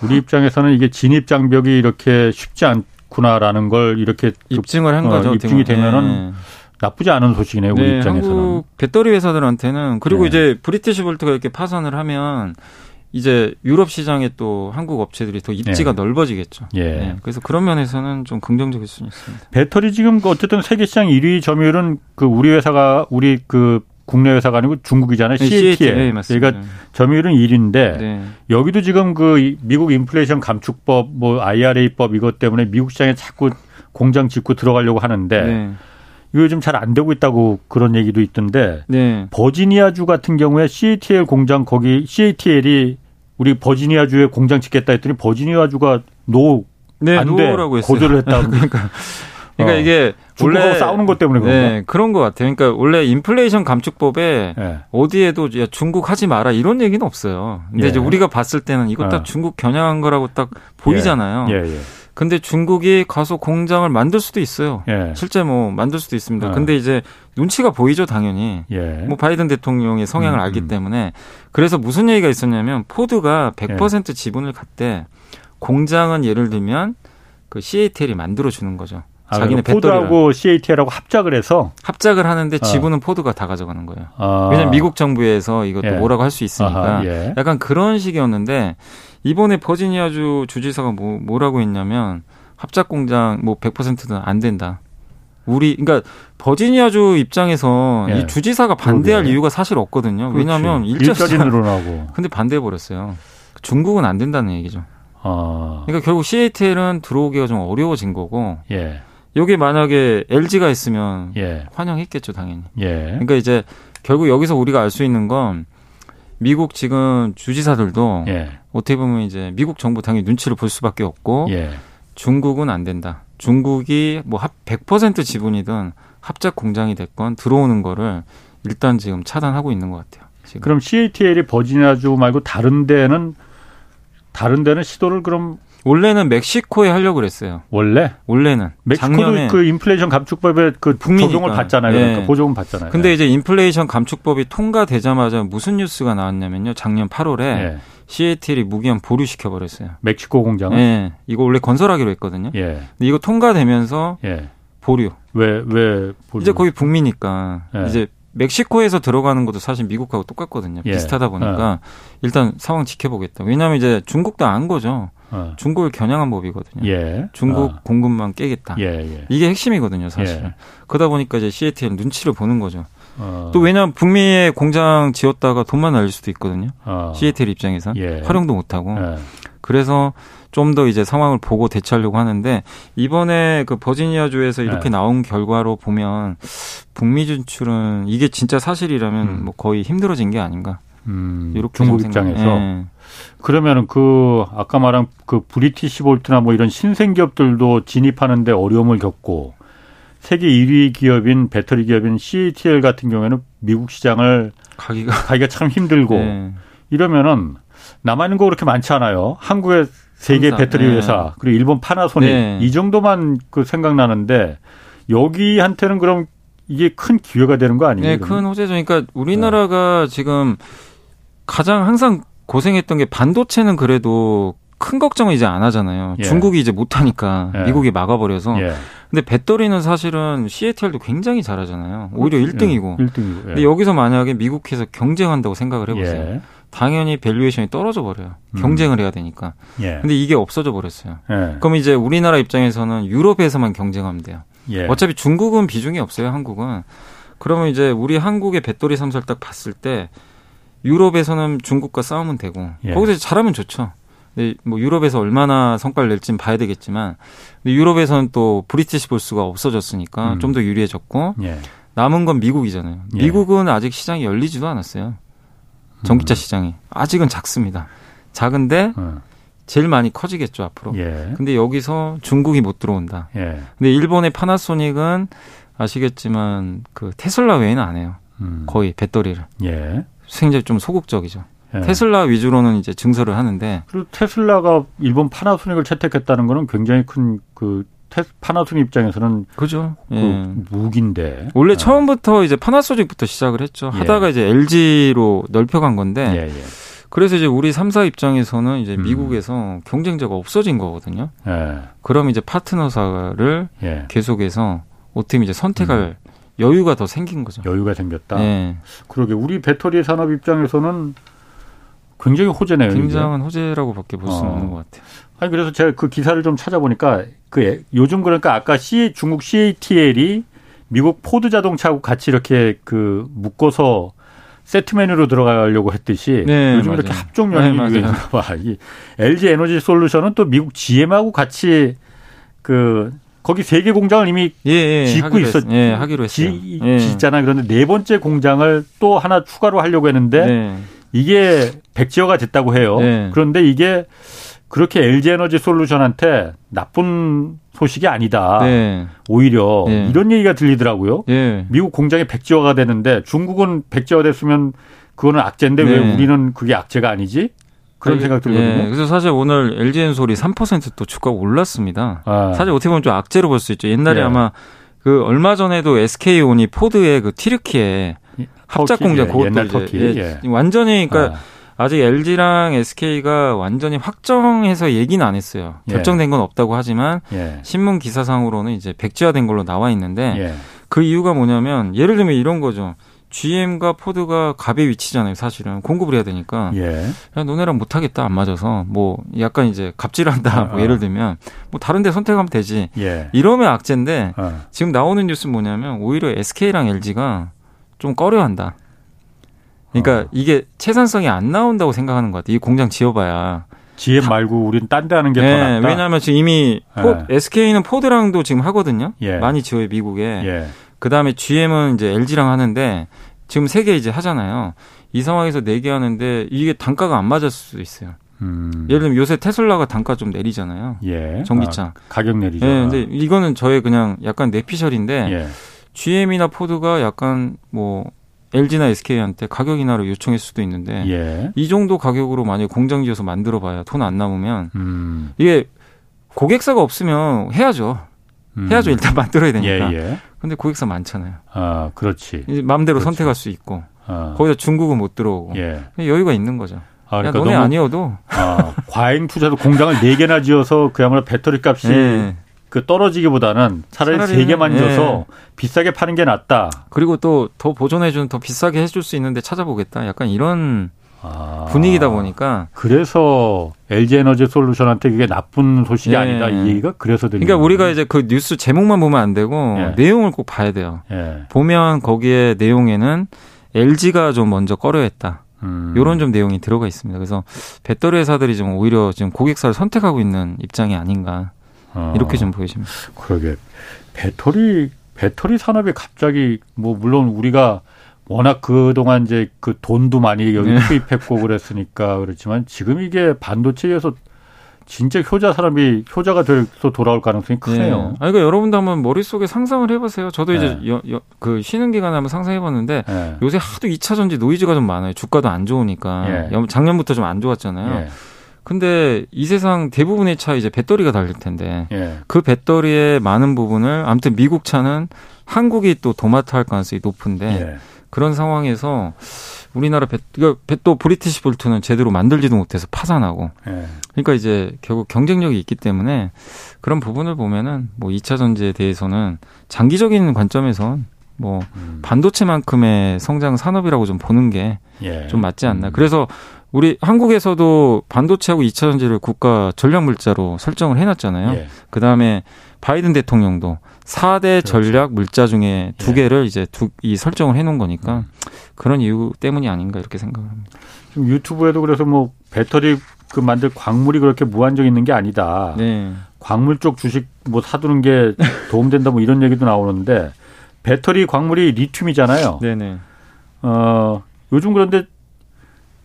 우리 입장에서는 이게 진입 장벽이 이렇게 쉽지 않구나라는 걸 이렇게 입증을 한 어, 거죠. 입증이 되면은 네. 나쁘지 않은 소식이네요. 우리 네, 입장에서는. 한국 배터리 회사들한테는 그리고 네. 이제 브리티시 볼트가 이렇게 파산을 하면 이제 유럽 시장에 또 한국 업체들이 더 입지가 네. 넓어지겠죠. 예. 네. 그래서 그런 면에서는 좀 긍정적일 수는 있습니다. 배터리 지금 그 어쨌든 세계 시장 1위 점유율은 그 우리 회사가 우리 그 국내 회사가 아니고 중국이잖아요. 네, CATL. 네, 맞습니다. 그러니까 점유율은 1위인데 네. 여기도 지금 그 미국 인플레이션 감축법 뭐 IRA법 이것 때문에 미국 시장에 자꾸 공장 짓고 들어가려고 하는데 네. 요즘 잘 안 되고 있다고 그런 얘기도 있던데 네. 버지니아주 같은 경우에 CATL 공장 거기 CATL이 우리 버지니아주에 공장 짓겠다 했더니 버지니아주가 노 네, 안돼 고조를 했다. 그러니까 그러니까 어. 이게 원래 싸우는 것 때문에 그런가? 네, 그런 것 같아요. 그러니까 원래 인플레이션 감축법에 네. 어디에도 야, 중국 하지 마라 이런 얘기는 없어요. 근데 예. 이제 우리가 봤을 때는 이거 딱 어. 중국 겨냥한 거라고 딱 보이잖아요. 예. 예, 예. 근데 중국이 가서 공장을 만들 수도 있어요. 예. 실제 뭐 만들 수도 있습니다. 어. 근데 이제 눈치가 보이죠, 당연히. 예. 뭐 바이든 대통령의 성향을 음, 알기 음. 때문에 그래서 무슨 얘기가 있었냐면 포드가 100% 예. 지분을 갖대 공장은 예를 들면 그 CATL이 만들어 주는 거죠. 아, 자기네 포드하고 CATL하고 합작을 해서 합작을 하는데 어. 지분은 어. 포드가 다 가져가는 거예요. 아. 왜냐면 미국 정부에서 이것도 예. 뭐라고 할 수 있으니까 아하, 예. 약간 그런 식이었는데 이번에 버지니아주 주지사가 뭐, 뭐라고 했냐면 합작 공장 뭐 100%는 안 된다. 우리 그러니까 버지니아주 입장에서 예. 이 주지사가 반대할 그러게. 이유가 사실 없거든요. 왜냐하면 일자리 늘어나고. 근데 반대해 버렸어요. 중국은 안 된다는 얘기죠. 아. 그러니까 결국 CATL은 들어오기가 좀 어려워진 거고. 예. 여기 만약에 LG가 있으면 예. 환영했겠죠, 당연히. 예. 그러니까 이제 결국 여기서 우리가 알 수 있는 건 미국 지금 주지사들도 예. 어떻게 보면 이제 미국 정부 당연히 눈치를 볼 수밖에 없고 예. 중국은 안 된다. 중국이 뭐100% 지분이든 합작 공장이 됐건 들어오는 거를 일단 지금 차단하고 있는 것 같아요. 지금. 그럼 CATL이 버지니아주 말고 다른 데는 다른 데는 시도를 그럼 원래는 멕시코에 하려고 그랬어요. 원래? 원래는. 멕시코도 그 인플레이션 감축법에 그 북미니까. 적용을 받잖아요. 네. 그러니까 보조금 받잖아요. 근데 네. 이제 인플레이션 감축법이 통과되자마자 무슨 뉴스가 나왔냐면요. 작년 8월에 네. CATL이 무기한 보류시켜 버렸어요. 멕시코 공장 네. 이거 원래 건설하기로 했거든요. 예. 근데 이거 통과되면서 예. 보류. 왜, 왜 보류? 이제 거기 북미니까 예. 이제 멕시코에서 들어가는 것도 사실 미국하고 똑같거든요. 예. 비슷하다 보니까 어. 일단 상황 지켜보겠다. 왜냐하면 이제 중국도 안 거죠. 어. 중국을 겨냥한 법이거든요. 예. 중국 어. 공급만 깨겠다. 예, 예. 이게 핵심이거든요, 사실. 예. 그러다 보니까 이제 CATL 눈치를 보는 거죠. 어. 또 왜냐하면 북미에 공장 지었다가 돈만 날릴 수도 있거든요. 어. CATL 입장에서 예. 활용도 못하고. 예. 그래서 좀 더 이제 상황을 보고 대처하려고 하는데 이번에 그 버지니아 주에서 이렇게 네. 나온 결과로 보면 북미 진출은 이게 진짜 사실이라면 음. 뭐 거의 힘들어진 게 아닌가. 음, 이렇게 중국 입장에서 네. 그러면은 그 아까 말한 그 브리티시 볼트나 뭐 이런 신생 기업들도 진입하는데 어려움을 겪고 세계 1위 기업인 배터리 기업인 CATL 같은 경우에는 미국 시장을 가기가 가기가 참 힘들고 네. 이러면은 남아 있는 거 그렇게 많지 않아요. 한국의 세계 배터리 네. 회사 그리고 일본 파나소닉 네. 이 정도만 그 생각나는데 여기한테는 그럼 이게 큰 기회가 되는 거 아니에요? 네, 큰 호재죠. 그러니까 우리나라가 네. 지금 가장 항상 고생했던 게 반도체는 그래도 큰 걱정은 이제 안 하잖아요. 예. 중국이 이제 못 하니까 예. 미국이 막아버려서. 예. 근데 배터리는 사실은 CATL도 굉장히 잘하잖아요. 오히려 1등이고. 1등이고. 예. 근데 여기서 만약에 미국에서 경쟁한다고 생각을 해보세요. 예. 당연히 valuation이 떨어져 버려요. 음. 경쟁을 해야 되니까. 예. 근데 이게 없어져 버렸어요. 그럼 이제 우리나라 입장에서는 유럽에서만 경쟁하면 돼요. 어차피 중국은 비중이 없어요. 한국은. 그러면 이제 우리 한국의 배터리 삼사를 딱 봤을 때 유럽에서는 중국과 싸우면 되고 거기서 잘하면 좋죠. 근데 뭐 유럽에서 얼마나 성과를 낼지는 봐야 되겠지만 근데 유럽에서는 또 브리티시 볼트가 없어졌으니까 음. 좀더 유리해졌고 예. 남은 건 미국이잖아요. 예. 미국은 아직 시장이 열리지도 않았어요. 전기차 음. 시장이 아직은 작습니다. 작은데 음. 제일 많이 커지겠죠 앞으로. 예. 근데 여기서 중국이 못 들어온다. 예. 근데 일본의 파나소닉은 아시겠지만 그 테슬라 외에는 안 해요. 음. 거의 배터리를. 예. 굉장히 좀 소극적이죠. 예. 테슬라 위주로는 이제 증설을 하는데 그리고 테슬라가 일본 파나소닉을 채택했다는 거는 굉장히 큰 그 파나소닉 입장에서는 그죠. 그 예. 무기인데 원래 예. 처음부터 이제 파나소닉부터 시작을 했죠. 예. 하다가 이제 LG로 넓혀간 건데 예, 예. 그래서 이제 우리 3사 입장에서는 이제 음. 미국에서 경쟁자가 없어진 거거든요. 그럼 이제 파트너사를 계속해서 오팀 이제 선택할 음. 여유가 더 생긴 거죠. 여유가 생겼다. 그러게 우리 배터리 산업 입장에서는 굉장히 호재네요. 굉장한 이게. 호재라고밖에 볼 수는 어. 없는 것 같아요. 아니 그래서 제가 그 기사를 좀 찾아보니까 그 요즘 그러니까 아까 C 중국 CATL이 미국 포드 자동차하고 같이 이렇게 그 묶어서 세트 메뉴로 들어가려고 했듯이 네, 요즘 맞아요. 이렇게 합종연횡이 네, 유행인가 봐. 이 LG 에너지 솔루션은 또 미국 GM하고 같이 그 거기 세 개 공장을 이미 예, 예, 짓고 있었 예, 하기로 했어요. 지, 예. 짓잖아. 그런데 네 번째 공장을 또 하나 추가로 하려고 했는데 네. 이게 백지화가 됐다고 해요. 네. 그런데 이게 그렇게 LG 에너지 솔루션한테 나쁜 소식이 아니다. 네. 오히려 네. 이런 얘기가 들리더라고요. 네. 미국 공장이 백지화가 되는데 중국은 백지화 됐으면 그거는 악재인데 왜 네. 우리는 그게 악재가 아니지? 그런 생각 들거든요. 네. 그래서 사실 오늘 LG 엔솔이 3%또 주가가 올랐습니다. 아. 사실 어떻게 보면 좀 악재로 볼 수 있죠. 옛날에 예. 아마 그 얼마 전에도 SK온이 포드의 그 티르키에 합작 공장 예, 옛날 터키. 예, 예. 완전히 그러니까 아. 직 LG랑 SK가 완전히 확정해서 얘기는 안 했어요. 예. 결정된 건 없다고 하지만 예. 신문 기사상으로는 이제 백지화된 걸로 나와 있는데 예. 그 이유가 뭐냐면 예를 들면 이런 거죠. GM과 포드가 갑의 위치잖아요, 사실은. 공급을 해야 되니까. 예. 야, 너네랑 못하겠다, 안 맞아서. 뭐, 약간 이제 갑질한다, 어, 뭐, 예를 들면. 뭐, 다른 데 선택하면 되지. 예. 이러면 악재인데, 어. 지금 나오는 뉴스는 뭐냐면, 오히려 SK랑 LG가 좀 꺼려 한다. 그러니까 어. 이게 채산성이 안 나온다고 생각하는 것 같아. 이 공장 지어봐야. GM 말고 우리는 딴데 하는 게더 네, 낫다. 왜냐하면 지금 이미 포, 네. SK는 포드랑도 지금 하거든요. 예. 많이 지어요 미국에. 예. 그 다음에 GM은 이제 LG랑 하는데 지금 세 개 이제 하잖아요. 이 상황에서 네 개 하는데 이게 단가가 안 맞을 수도 있어요. 음. 예를 들면 요새 테슬라가 단가 좀 내리잖아요. 예. 전기차 아, 가격 내리죠. 네, 근데 이거는 저의 그냥 약간 내피셜인데 예. GM이나 포드가 약간 뭐 LG나 SK한테 가격 인하를 요청할 수도 있는데 예. 이 정도 가격으로 만약 공장 지어서 만들어 봐야 돈 안 남으면 음. 이게 고객사가 없으면 해야죠. 음. 해야죠. 일단 만들어야 되니까. 예, 예. 근데 고객사 많잖아요. 아, 그렇지. 마음대로 그렇지. 선택할 수 있고. 아. 거기다 중국은 못 들어오고. 예. 여유가 있는 거죠. 아, 그러니까 야, 너네 아니어도. 아, 과잉 투자도 공장을 4 개나 지어서 그야말로 배터리 값이 예. 그 떨어지기보다는 차라리, 차라리 세 개만 줘서 예. 비싸게 파는 게 낫다. 그리고 또 더 보존해 주는 더 비싸게 해줄 수 있는데 찾아보겠다. 약간 이런 아, 분위기다 보니까 그래서 LG 에너지 솔루션한테 그게 나쁜 소식이 예. 아니다 이 얘기가 그래서 들리는 그러니까 우리가 이제 그 뉴스 제목만 보면 안 되고 예. 내용을 꼭 봐야 돼요. 예. 보면 거기에 내용에는 LG가 좀 먼저 꺼려했다. 음. 요런 좀 내용이 들어가 있습니다. 그래서 배터리 회사들이 좀 오히려 지금 고객사를 선택하고 있는 입장이 아닌가 어. 이렇게 좀 보여집니다. 그러게 배터리 배터리 산업이 갑자기 뭐 물론 우리가 워낙 그동안 이제 그 돈도 많이 여기 네. 투입했고 그랬으니까 그렇지만 지금 이게 반도체에서 진짜 효자 사람이 효자가 돼서 돌아올 가능성이 크네요. 네. 아니, 그러니까 여러분도 한번 머릿속에 상상을 해보세요. 저도 네. 이제 여, 여, 그 쉬는 기간에 한번 상상해봤는데 네. 요새 하도 2차 전지 노이즈가 좀 많아요. 주가도 안 좋으니까. 예. 작년부터 좀 안 좋았잖아요. 예. 근데 이 세상 대부분의 차 이제 배터리가 달릴 텐데 예. 그 배터리의 많은 부분을 아무튼 미국 차는 한국이 또 도맡아 할 가능성이 높은데 예. 그런 상황에서 우리나라 배, 또 브리티시 볼트는 제대로 만들지도 못해서 파산하고. 네. 그러니까 이제 결국 경쟁력이 있기 때문에 그런 부분을 보면은 뭐 2차 전지에 대해서는 장기적인 관점에선 뭐 음. 반도체만큼의 성장 산업이라고 좀 보는 게좀 예. 맞지 않나. 음. 그래서 우리 한국에서도 반도체하고 2차 전지를 국가 전략 물자로 설정을 해놨잖아요. 예. 그 다음에 바이든 대통령도 4대 그렇죠. 전략 물자 중에 두 예. 개를 이제 두, 이 설정을 해놓은 거니까 음. 그런 이유 때문이 아닌가 이렇게 생각합니다. 지금 유튜브에도 그래서 뭐 배터리 그 만들 광물이 그렇게 무한정 있는 게 아니다. 네. 광물 쪽 주식 뭐 사두는 게 도움된다 뭐 이런 얘기도 나오는데 배터리 광물이 리튬이잖아요. 네네. 어 요즘 그런데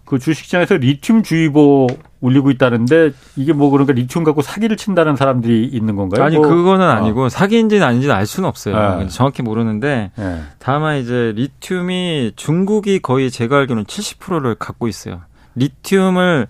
그 주식시장에서 리튬 주의보 울리고 있다는데 이게 뭐 그러니까 리튬 갖고 사기를 친다는 사람들이 있는 건가요? 아니 뭐. 그거는 어. 아니고 어. 사기인지는 아닌지는 알 수는 없어요. 네. 정확히 모르는데 네. 다만 이제 리튬이 중국이 거의 제가 알기로는 70%를 갖고 있어요. 리튬을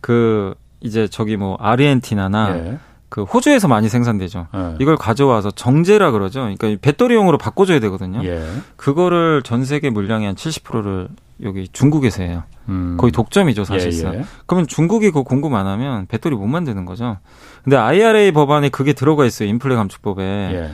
그 이제 저기 뭐 아르헨티나나 네. 그 호주에서 많이 생산되죠. 네. 이걸 가져와서 정제라 그러죠. 그러니까 배터리용으로 바꿔줘야 되거든요. 예. 그거를 전 세계 물량의 한 70%를 여기 중국에서 해요. 음. 거의 독점이죠, 사실상. 예, 예. 그러면 중국이 그 공급 안 하면 배터리 못 만드는 거죠. 근데 IRA 법안에 그게 들어가 있어요. 인플레 감축법에. 예.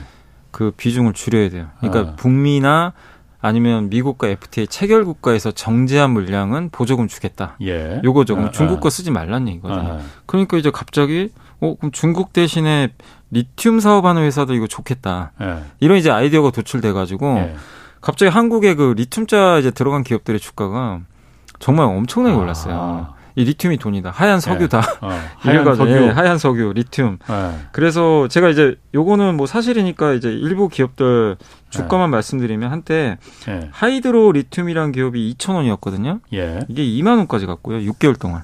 그 비중을 줄여야 돼요. 그러니까 아. 북미나 아니면 미국과 FTA 체결 국가에서 정제한 물량은 보조금 주겠다. 예. 요거죠. 그럼 아, 중국 거 아. 쓰지 말란 얘기거든요. 아. 그러니까 이제 갑자기 어 그럼 중국 대신에 리튬 사업하는 회사도 이거 좋겠다. 예. 이런 이제 아이디어가 도출돼 가지고 예. 갑자기 한국의 그 리튬자 이제 들어간 기업들의 주가가 정말 엄청나게 올랐어요. 아. 이 리튬이 돈이다. 하얀 석유다. 네. 어. 하얀 석유. 네, 하얀 석유, 리튬. 네. 그래서 제가 이제 요거는 뭐 사실이니까 이제 일부 기업들 주가만 네. 말씀드리면 한때 네. 하이드로 리튬이란 기업이 2,000원이었거든요. 예. 이게 2만 원까지 갔고요. 6개월 동안.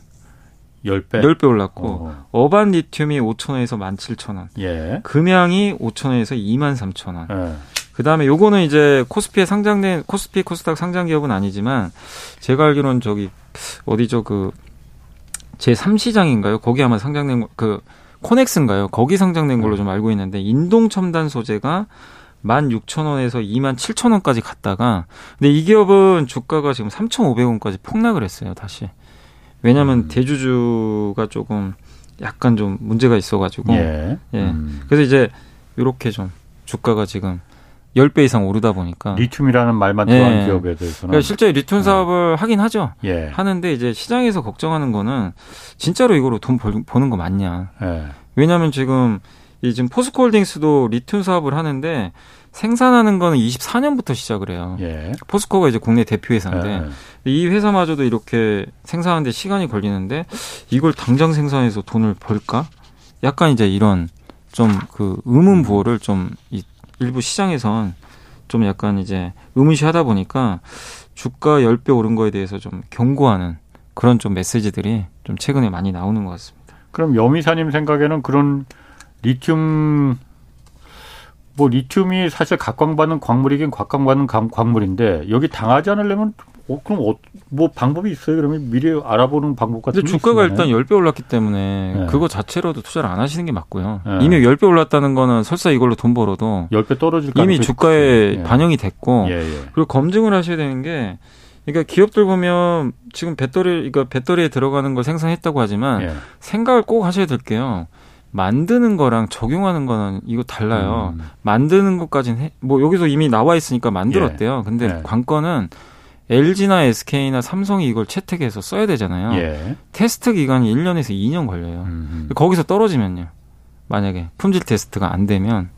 10배? 10배 올랐고 어. 반 리튬이 5,000원에서 17,000원. 예. 금양이 5,000원에서 23,000원. 예. 그 다음에 요거는 이제 코스피에 상장된, 코스피, 코스닥 상장 기업은 아니지만, 제가 알기로는 저기, 어디죠, 그, 제3시장인가요? 거기 아마 상장된, 그, 코넥스인가요? 거기 상장된 걸로 좀 알고 있는데, 인동 첨단 소재가 16,000원에서 27,000원까지 갔다가, 근데 이 기업은 주가가 지금 3,500원까지 폭락을 했어요, 다시. 왜냐하면 음. 대주주가 조금 약간 좀 문제가 있어가지고. 예. 예. 음. 그래서 이제, 이렇게 좀 주가가 지금 10배 이상 오르다 보니까 리튬이라는 말만 들어간 예. 기업에 대해서는 그러니까 실제 리튬 사업을 예. 하긴 하죠. 예. 하는데 이제 시장에서 걱정하는 거는 진짜로 이거로 돈 벌, 버는 거 맞냐. 예. 왜냐하면 지금 이 지금 포스코홀딩스도 리튬 사업을 하는데 생산하는 거는 24년부터 시작을 해요. 예. 포스코가 이제 국내 대표 회사인데 예. 이 회사마저도 이렇게 생산하는데 시간이 걸리는데 이걸 당장 생산해서 돈을 벌까? 약간 이제 이런 좀 그 의문 부호를 좀 일부 시장에선 좀 약간 이제 의문시하다 보니까 주가 10배 오른 거에 대해서 좀 경고하는 그런 좀 메시지들이 좀 최근에 많이 나오는 것 같습니다. 그럼 여미사님 생각에는 그런 리튬 뭐 리튬이 사실 각광받는 광물이긴 각광받는 광물인데 여기 당하지 않으려면 어, 그럼 어, 뭐 방법이 있어요? 그러면 미리 알아보는 방법 같은 게 주가가 있나요? 일단 10배 올랐기 때문에 네. 그거 자체로도 투자를 안 하시는 게 맞고요. 네. 이미 10배 올랐다는 거는 설사 이걸로 돈 벌어도 10배 떨어질 이미 주가에 네. 반영이 됐고 예, 예. 그리고 검증을 하셔야 되는 게 그러니까 기업들 보면 지금 배터리 그러니까 배터리에 들어가는 걸 생산했다고 하지만 예. 생각을 꼭 하셔야 될 게요. 만드는 거랑 적용하는 거는 이거 달라요. 음. 만드는 것까지는 해, 뭐 여기서 이미 나와 있으니까 만들었대요. 예. 근데 예. 관건은 LG나 SK나 삼성이 이걸 채택해서 써야 되잖아요. 예. 테스트 기간이 1년에서 2년 걸려요. 음. 거기서 떨어지면요. 만약에 품질 테스트가 안 되면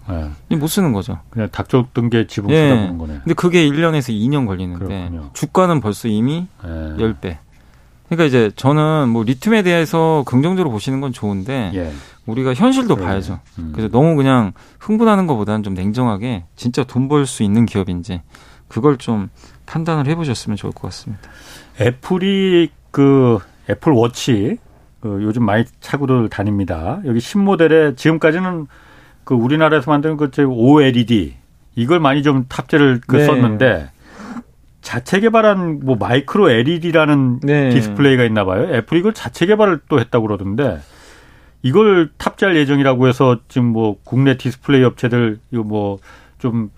예. 못 쓰는 거죠. 그냥 닥쳤던 게 지분 예. 쓰다 보는 거네. 근데 그게 1년에서 2년 걸리는데 그렇군요. 주가는 벌써 이미 예. 10배. 그러니까 이제 저는 뭐 리튬에 대해서 긍정적으로 보시는 건 좋은데 예. 우리가 현실도 그래. 봐야죠. 음. 그래서 너무 그냥 흥분하는 것보다는 좀 냉정하게 진짜 돈 벌 수 있는 기업인지 그걸 좀 판단을 해보셨으면 좋을 것 같습니다. 애플이 그 애플 워치 그 요즘 많이 차고들 다닙니다. 여기 신모델에 지금까지는 그 우리나라에서 만드는 그 OLED 이걸 많이 좀 탑재를 그 네. 썼는데 자체 개발한 뭐 마이크로 LED라는 네. 디스플레이가 있나 봐요. 애플이 이걸 자체 개발을 또 했다고 그러던데 이걸 탑재할 예정이라고 해서 지금 뭐 국내 디스플레이 업체들 이거 뭐좀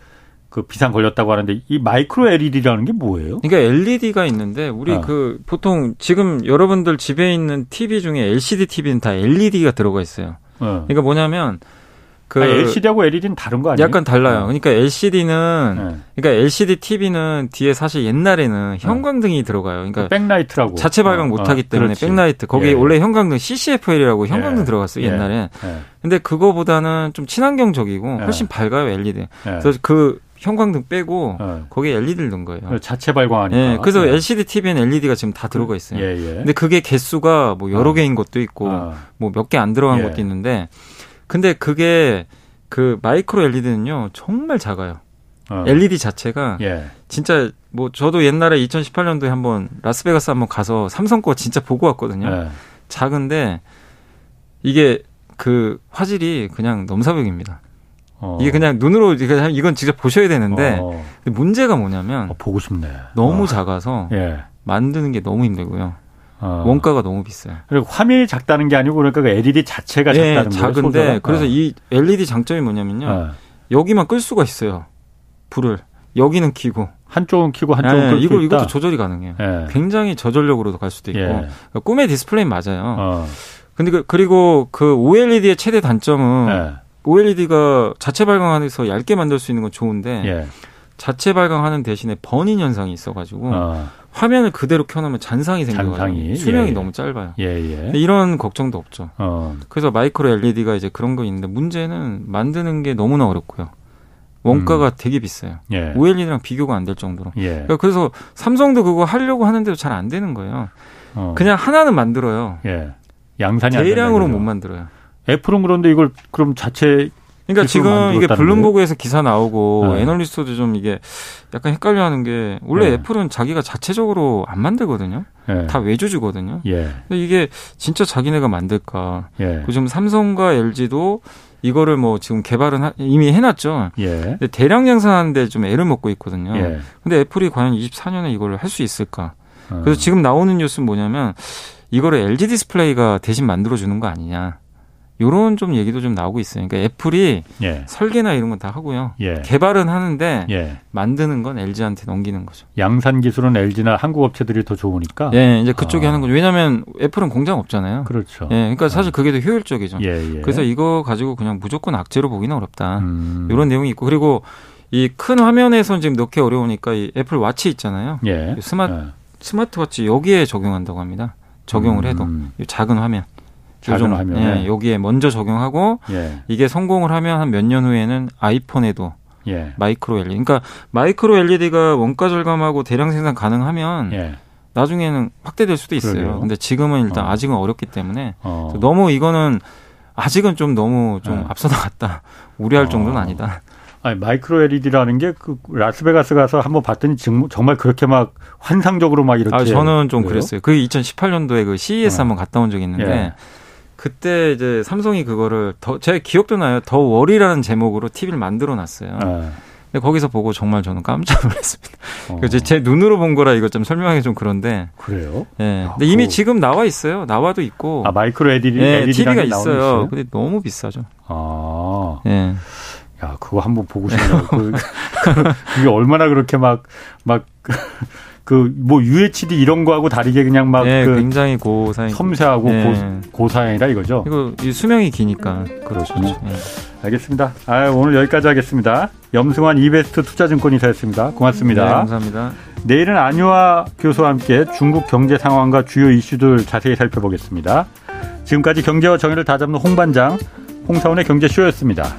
그 비상 걸렸다고 하는데 이 마이크로 LED라는 게 뭐예요? 그러니까 LED가 있는데 우리 어. 그 보통 지금 여러분들 집에 있는 TV 중에 LCD TV는 다 LED가 들어가 있어요. 어. 그러니까 뭐냐면 그 아니, LCD하고 LED는 다른 거 아니에요? 약간 달라요. 어. 그러니까 LCD는 네. 그러니까 LCD TV는 뒤에 사실 옛날에는 네. 형광등이 네. 들어가요. 그러니까 백라이트라고 자체 발광 못 하기 어, 때문에 그렇지. 백라이트. 거기에 예. 원래 형광등 CCFL이라고 형광등 예. 들어갔어요, 옛날에. 예. 근데 그거보다는 좀 친환경적이고 예. 훨씬 밝아요, LED. 예. 그래서 그 형광등 빼고 어. 거기에 LED를 넣은 거예요. 자체 발광하니까. 예, 그래서 예. LCD TV엔 LED가 지금 다 들어가 있어요. 예, 예. 근데 그게 개수가 뭐 여러 어. 개인 것도 있고 어. 뭐몇 개 안 들어간 것도 있는데 근데 그게 그 마이크로 LED는요 정말 작아요. 어. LED 자체가 예. 진짜 뭐 저도 옛날에 2018년도에 한번 라스베가스 한번 가서 삼성 거 진짜 보고 왔거든요. 예. 작은데 이게 그 화질이 그냥 넘사벽입니다. 어. 이게 그냥 눈으로 이건 직접 보셔야 되는데 어. 문제가 뭐냐면 어, 보고 싶네. 너무 어. 작아서 예. 만드는 게 너무 힘들고요. 어. 원가가 너무 비싸요. 그리고 화면이 작다는 게 아니고 그러니까 그 LED 자체가 네, 작다는 거예요. 작은데 그래서 어. 이 LED 장점이 뭐냐면요. 어. 여기만 끌 수가 있어요. 불을 여기는 키고 한쪽은 키고 한쪽은 네, 이거 이것도 조절이 가능해요. 네. 굉장히 저전력으로도 갈 수도 있고 예. 그러니까 꿈의 디스플레이 맞아요. 어. 근데 그, 그리고 그 OLED의 최대 단점은 예. OLED가 자체 발광해서 얇게 만들 수 있는 건 좋은데 예. 자체 발광하는 대신에 번인 현상이 있어가지고 어. 화면을 그대로 켜놓으면 잔상이 생겨가지고 수명이 예, 예. 너무 짧아요. 예, 예. 이런 걱정도 없죠. 어. 그래서 마이크로 LED가 이제 그런 거 있는데 문제는 만드는 게 너무나 어렵고요. 원가가 음. 되게 비싸요. 예. OLED랑 비교가 안 될 정도로. 예. 그러니까 그래서 삼성도 그거 하려고 하는데도 잘 안 되는 거예요. 어. 그냥 하나는 만들어요. 예. 양산이 대량으로 못 만들어요. 애플은 그런데 이걸 그럼 자체 그러니까 지금 이게 블룸버그에서 기사 나오고 네. 애널리스트도 좀 이게 약간 헷갈려하는 게 원래 네. 애플은 자기가 자체적으로 안 만들거든요. 네. 다 외주주거든요. 예. 근데 이게 진짜 자기네가 만들까? 예. 요즘 삼성과 LG도 이거를 뭐 지금 개발은 하, 이미 해놨죠. 예. 근데 대량 양산하는데 좀 애를 먹고 있거든요. 예. 근데 애플이 과연 24년에 이걸 할 수 있을까? 어. 그래서 지금 나오는 뉴스는 뭐냐면 이거를 LG 디스플레이가 대신 만들어주는 거 아니냐. 요런 좀 얘기도 좀 나오고 있어요. 그러니까 애플이 예. 설계나 이런 건 다 하고요. 예. 개발은 하는데 예. 만드는 건 LG한테 넘기는 거죠. 양산 기술은 LG나 한국 업체들이 더 좋으니까. 예, 이제 그쪽이 아. 하는 거죠. 왜냐하면 애플은 공장 없잖아요. 그렇죠. 예, 그러니까 사실 그게 더 효율적이죠. 예, 예. 그래서 이거 가지고 그냥 무조건 악재로 보기는 어렵다. 음. 이런 내용이 있고 그리고 이 큰 화면에선 지금 넣기 어려우니까 이 애플 와치 있잖아요. 예. 스마트 스마트워치 여기에 적용한다고 합니다. 적용을 해도 음. 이 작은 화면. 작은 화면. 예, 여기에 먼저 적용하고 예. 이게 성공을 하면 한 몇 년 후에는 아이폰에도 예. 마이크로 LED. 그러니까 마이크로 LED가 원가 절감하고 대량 생산 가능하면 예. 나중에는 확대될 수도 있어요. 그러게요. 근데 지금은 일단 어. 아직은 어렵기 때문에 어. 너무 이거는 아직은 좀 너무 좀 네. 앞서 나갔다. 우려할 어. 정도는 아니다. 아니 마이크로 LED라는 게 그 라스베가스 가서 한번 봤더니 정말 그렇게 막 환상적으로 막 이렇게. 아 저는 좀 그래요? 그랬어요. 그 2018년도에 그 CES 어. 한번 갔다 온 적이 있는데 예. 그때 이제 삼성이 그거를 더 제 기억도 나요. The Wall이라는 제목으로 TV를 만들어 놨어요. 네. 근데 거기서 보고 정말 저는 깜짝 놀랐습니다. 어. 제 눈으로 본 거라 이거 좀 설명하기 좀 그런데. 그래요? 예. 네. 근데 이미 지금 나와 있어요. 나와도 있고. 아 마이크로 LED, 네, TV가 있어요. 있어요. 근데 너무 비싸죠. 아. 예. 네. 야, 그거 한번 보고 싶네요. 그, 그게 얼마나 그렇게 막, 막, 그 뭐 UHD 이런 거하고 다르게 그냥 막 네, 그 굉장히 고사양 섬세하고 네. 고, 고사양이라 이거죠. 이거 수명이 기니까 그렇죠. 네. 알겠습니다. 아, 오늘 여기까지 하겠습니다. 염승환 이베스트 투자증권이사였습니다. 고맙습니다. 네, 감사합니다. 내일은 안유아 교수와 함께 중국 경제 상황과 주요 이슈들 자세히 살펴보겠습니다. 지금까지 경제와 정의를 다잡는 홍반장 홍사원의 경제쇼였습니다.